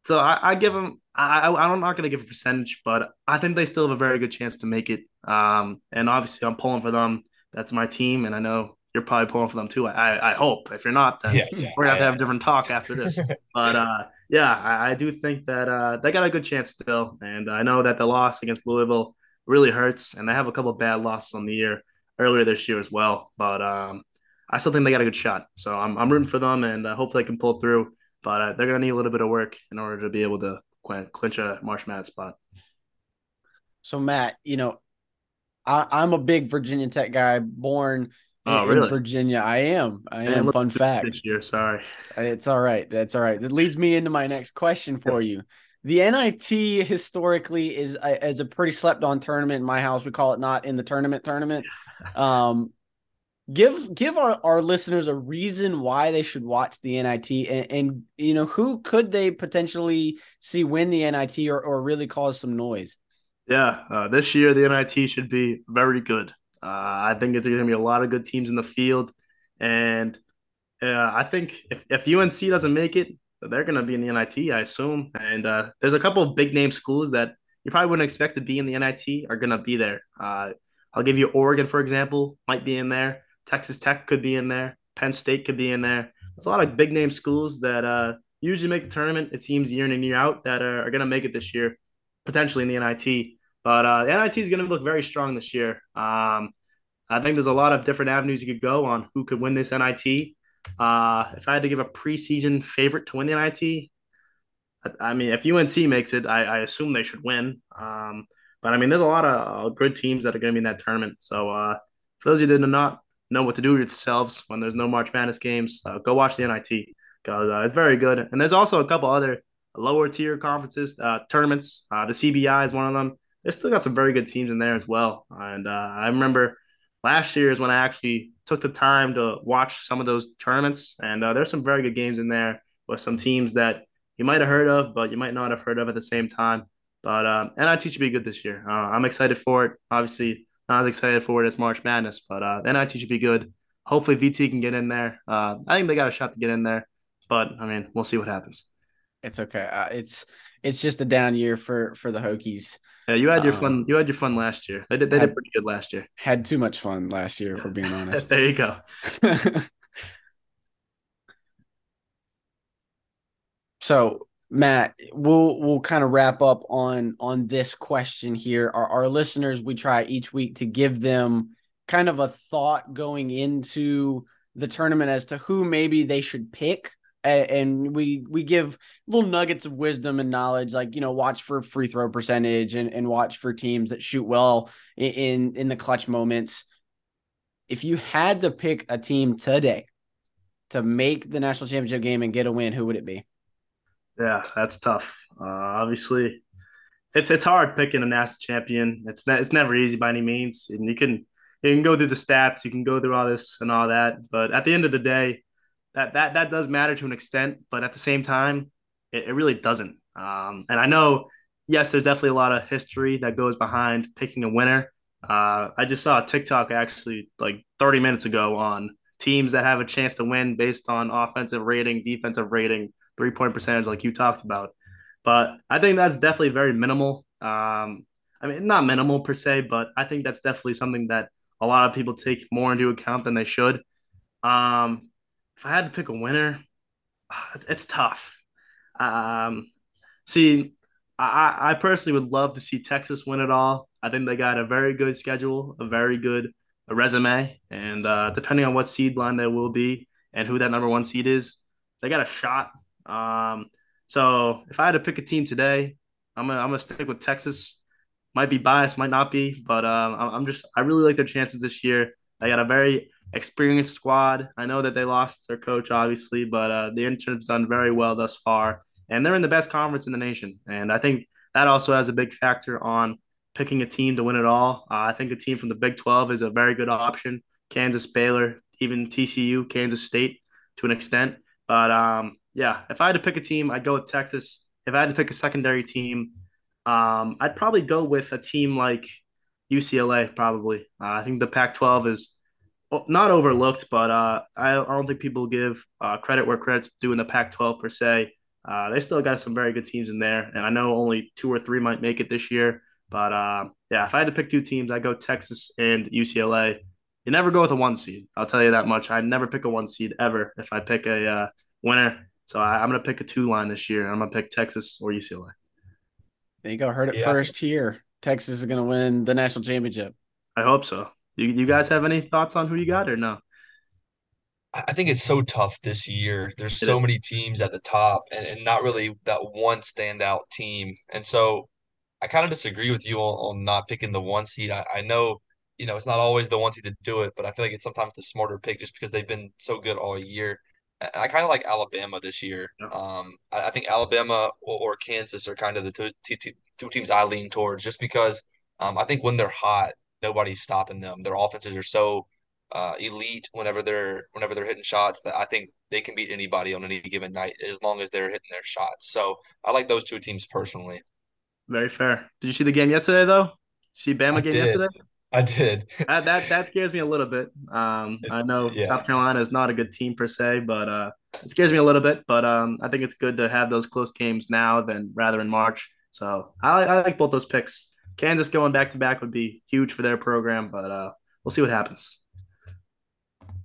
So I, I give them. I, I'm not going to give a percentage, but I think they still have a very good chance to make it. Um, and obviously, I'm pulling for them. That's my team, and I know you're probably pulling for them too. I, I hope. If you're not, then yeah, yeah, we're gonna have to have a different talk after this. (laughs) but uh, yeah, I, I, do think that uh, they got a good chance still, and I know that the loss against Louisville really hurts, and they have a couple bad losses on the year earlier this year as well. But um, I still think they got a good shot. So I'm, I'm rooting for them and uh, hopefully they can pull through. But uh, they're going to need a little bit of work in order to be able to clinch a March Madness spot. So, Matt, you know, I, am a big Virginia Tech guy, born oh, in Virginia. I am. I am. Fun fact. This year, sorry. It's all right. That's all right. That leads me into my next question for you. The NIT historically is a, is a pretty slept on tournament in my house. We call it not in the tournament tournament. (laughs) Um, give give our, our listeners a reason why they should watch the NIT and, and you know who could they potentially see win the NIT or, or really cause some noise. Yeah, uh, this year the NIT should be very good. Uh, I think it's going to be a lot of good teams in the field, and uh, I think if, if UNC doesn't make it, they're going to be in the NIT, I assume. And uh, there's a couple of big name schools that you probably wouldn't expect to be in the NIT are going to be there. Uh, I'll give you Oregon, for example, might be in there. Texas Tech could be in there. Penn State could be in there. There's a lot of big name schools that uh, usually make the tournament. It seems year in and year out that are, are going to make it this year, potentially in the NIT. But uh, the NIT is going to look very strong this year. Um, I think there's a lot of different avenues you could go on who could win this NIT. Uh, if I had to give a preseason favorite to win the NIT, I, I mean, if UNC makes it, I, I assume they should win. Um, but I mean, there's a lot of uh, good teams that are going to be in that tournament. So uh, for those of you that do not know what to do yourselves when there's no March Madness games, uh, go watch the NIT because uh, it's very good. And there's also a couple other lower tier conferences, uh, tournaments. Uh, the CBI is one of them. They still got some very good teams in there as well. And I remember last year is when I actually took the time to watch some of those tournaments, and there's some very good games in there with some teams that you might have heard of, but you might not have heard of at the same time. But um, NIT should be good this year. Uh, I'm excited for it. Obviously, not as excited for it as March Madness, but uh, NIT should be good. Hopefully, VT can get in there. Uh, I think they got a shot to get in there, but I mean, we'll see what happens. It's okay. Uh, it's it's just a down year for for the Hokies. Yeah, you had your um, fun. You had your fun last year. They did. They had, did pretty good last year. Had too much fun last year, for being (laughs) honest. there you go. (laughs) so Matt, we'll we'll kind of wrap up on on this question here. Our, our listeners, we try each week to give them kind of a thought going into the tournament as to who maybe they should pick and we we give little nuggets of wisdom and knowledge like you know watch for free throw percentage and, and watch for teams that shoot well in, in the clutch moments if you had to pick a team today to make the national championship game and get a win who would it be yeah, that's tough. Uh, obviously, it's it's hard picking a national champion. It's it's never easy by any means, and you can you can go through the stats, you can go through all this and all that, but at the end of the day, that that that does matter to an extent. But at the same time, it, it really doesn't. Um, and I know, yes, there's definitely a lot of history that goes behind picking a winner. Uh, I just saw a TikTok actually like 30 minutes ago on teams that have a chance to win based on offensive rating, defensive rating three point percentage like you talked about. But I think that's definitely very minimal. Um, I mean, not minimal per se, but I think that's definitely something that a lot of people take more into account than they should. Um, if I had to pick a winner, it's tough. Um, see, I, I personally would love to see Texas win it all. I think they got a very good schedule, a very good resume, and uh, depending on what seed line they will be and who that number one seed is, they got a shot um, so if I had to pick a team today, I'm gonna I'm gonna stick with Texas. Might be biased, might not be, but um, I'm just I really like their chances this year. They got a very experienced squad. I know that they lost their coach, obviously, but uh, the intern's done very well thus far, and they're in the best conference in the nation. And I think that also has a big factor on picking a team to win it all. Uh, I think a team from the Big 12 is a very good option. Kansas, Baylor, even TCU, Kansas State to an extent. But um, yeah, if I had to pick a team, I'd go with Texas. If I had to pick a secondary team, um, I'd probably go with a team like UCLA. Probably, uh, I think the Pac-12 is not overlooked, but uh, I, don't think people give uh, credit where credit's due in the Pac-12 per se. Uh, they still got some very good teams in there, and I know only two or three might make it this year. But uh, yeah, if I had to pick two teams, I'd go Texas and UCLA. You never go with a one seed. I'll tell you that much. I'd never pick a one seed ever if I pick a uh, winner. So I, am going to pick a two line this year. I'm going to pick Texas or UCLA. There you go. Heard it yeah. first here. Texas is going to win the national championship. I hope so. You, you guys have any thoughts on who you got or no? I think it's so tough this year. There's so many teams at the top and, and not really that one standout team. And so I kind of disagree with you on, on not picking the one seed. I, I know, you know, it's not always the one seed to do it, but I feel like it's sometimes the smarter pick just because they've been so good all year. I kind of like Alabama this year. Um, I, I, think Alabama or, or, Kansas are kind of the two, two, two teams I lean towards, just because um, I think when they're hot, nobody's stopping them. Their offenses are so uh, elite whenever they're whenever they're hitting shots that I think they can beat anybody on any given night as long as they're hitting their shots. So I like those two teams personally. Very fair. Did you see the game yesterday though? see Bama I game did. yesterday? I did. (laughs) that, that that scares me a little bit. Um, I know (laughs) yeah. South Carolina is not a good team per se, but uh, it scares me a little bit. But um, I think it's good to have those close games now than rather in March. So I, I like both those picks. Kansas going back to back would be huge for their program, but uh, we'll see what happens.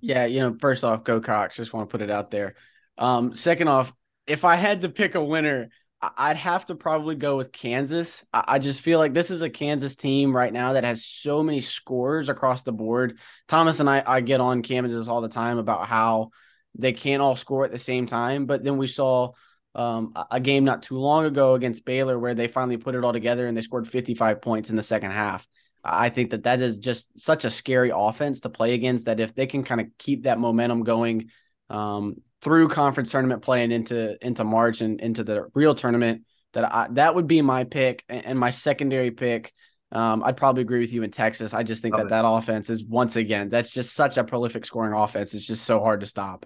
Yeah, you know, first off, go Cox. Just want to put it out there. Um, second off, if I had to pick a winner, I'd have to probably go with Kansas. I just feel like this is a Kansas team right now that has so many scores across the board. Thomas and I, I get on Kansas all the time about how they can't all score at the same time. But then we saw um, a game not too long ago against Baylor where they finally put it all together and they scored 55 points in the second half. I think that that is just such a scary offense to play against that if they can kind of keep that momentum going um, through conference tournament play and into into March and into the real tournament that I, that would be my pick and my secondary pick. Um, I'd probably agree with you in Texas. I just think Love that it. that offense is once again that's just such a prolific scoring offense. It's just so hard to stop.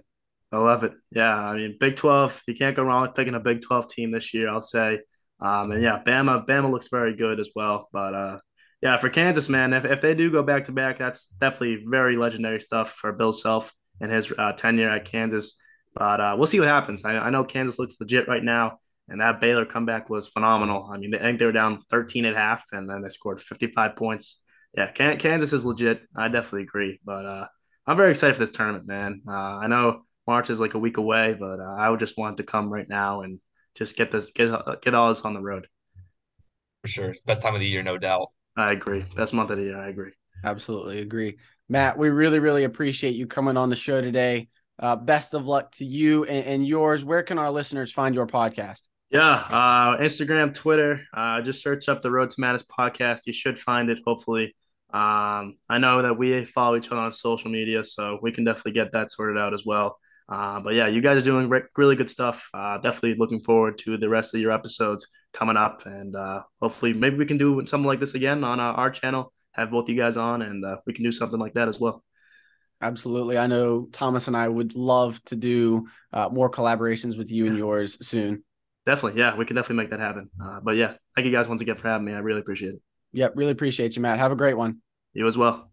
I love it. Yeah, I mean, Big Twelve. You can't go wrong with picking a Big Twelve team this year. I'll say. Um, and yeah, Bama, Bama looks very good as well. But uh, yeah, for Kansas, man, if, if they do go back to back, that's definitely very legendary stuff for Bill Self and his uh, tenure at Kansas. But uh, we'll see what happens. I, I, know Kansas looks legit right now, and that Baylor comeback was phenomenal. I mean, I think they were down 13 at half, and then they scored 55 points. Yeah, Kansas is legit. I definitely agree. But uh, I'm very excited for this tournament, man. Uh, I know March is like a week away, but uh, I would just want to come right now and just get this, get get all this on the road. For sure, it's best time of the year, no doubt. I agree. Best month of the year. I agree. Absolutely agree. Matt, we really, really appreciate you coming on the show today. Uh, best of luck to you and, and, yours. Where can our listeners find your podcast? Yeah, uh, Instagram, Twitter. Uh, just search up the Road to Madness podcast. You should find it, hopefully. Um, I know that we follow each other on social media, so we can definitely get that sorted out as well. Uh, but yeah, you guys are doing re- really good stuff. Uh, definitely looking forward to the rest of your episodes coming up, and uh, hopefully maybe we can do something like this again on uh, our channel. Have both you guys on, and uh, we can do something like that as well. Absolutely, I know Thomas and I would love to do uh, more collaborations with you and yours soon. Definitely, yeah, we can definitely make that happen. but yeah, thank you guys once again for having me. I really appreciate it. Yep, really appreciate you, Matt. Have a great one. You as well.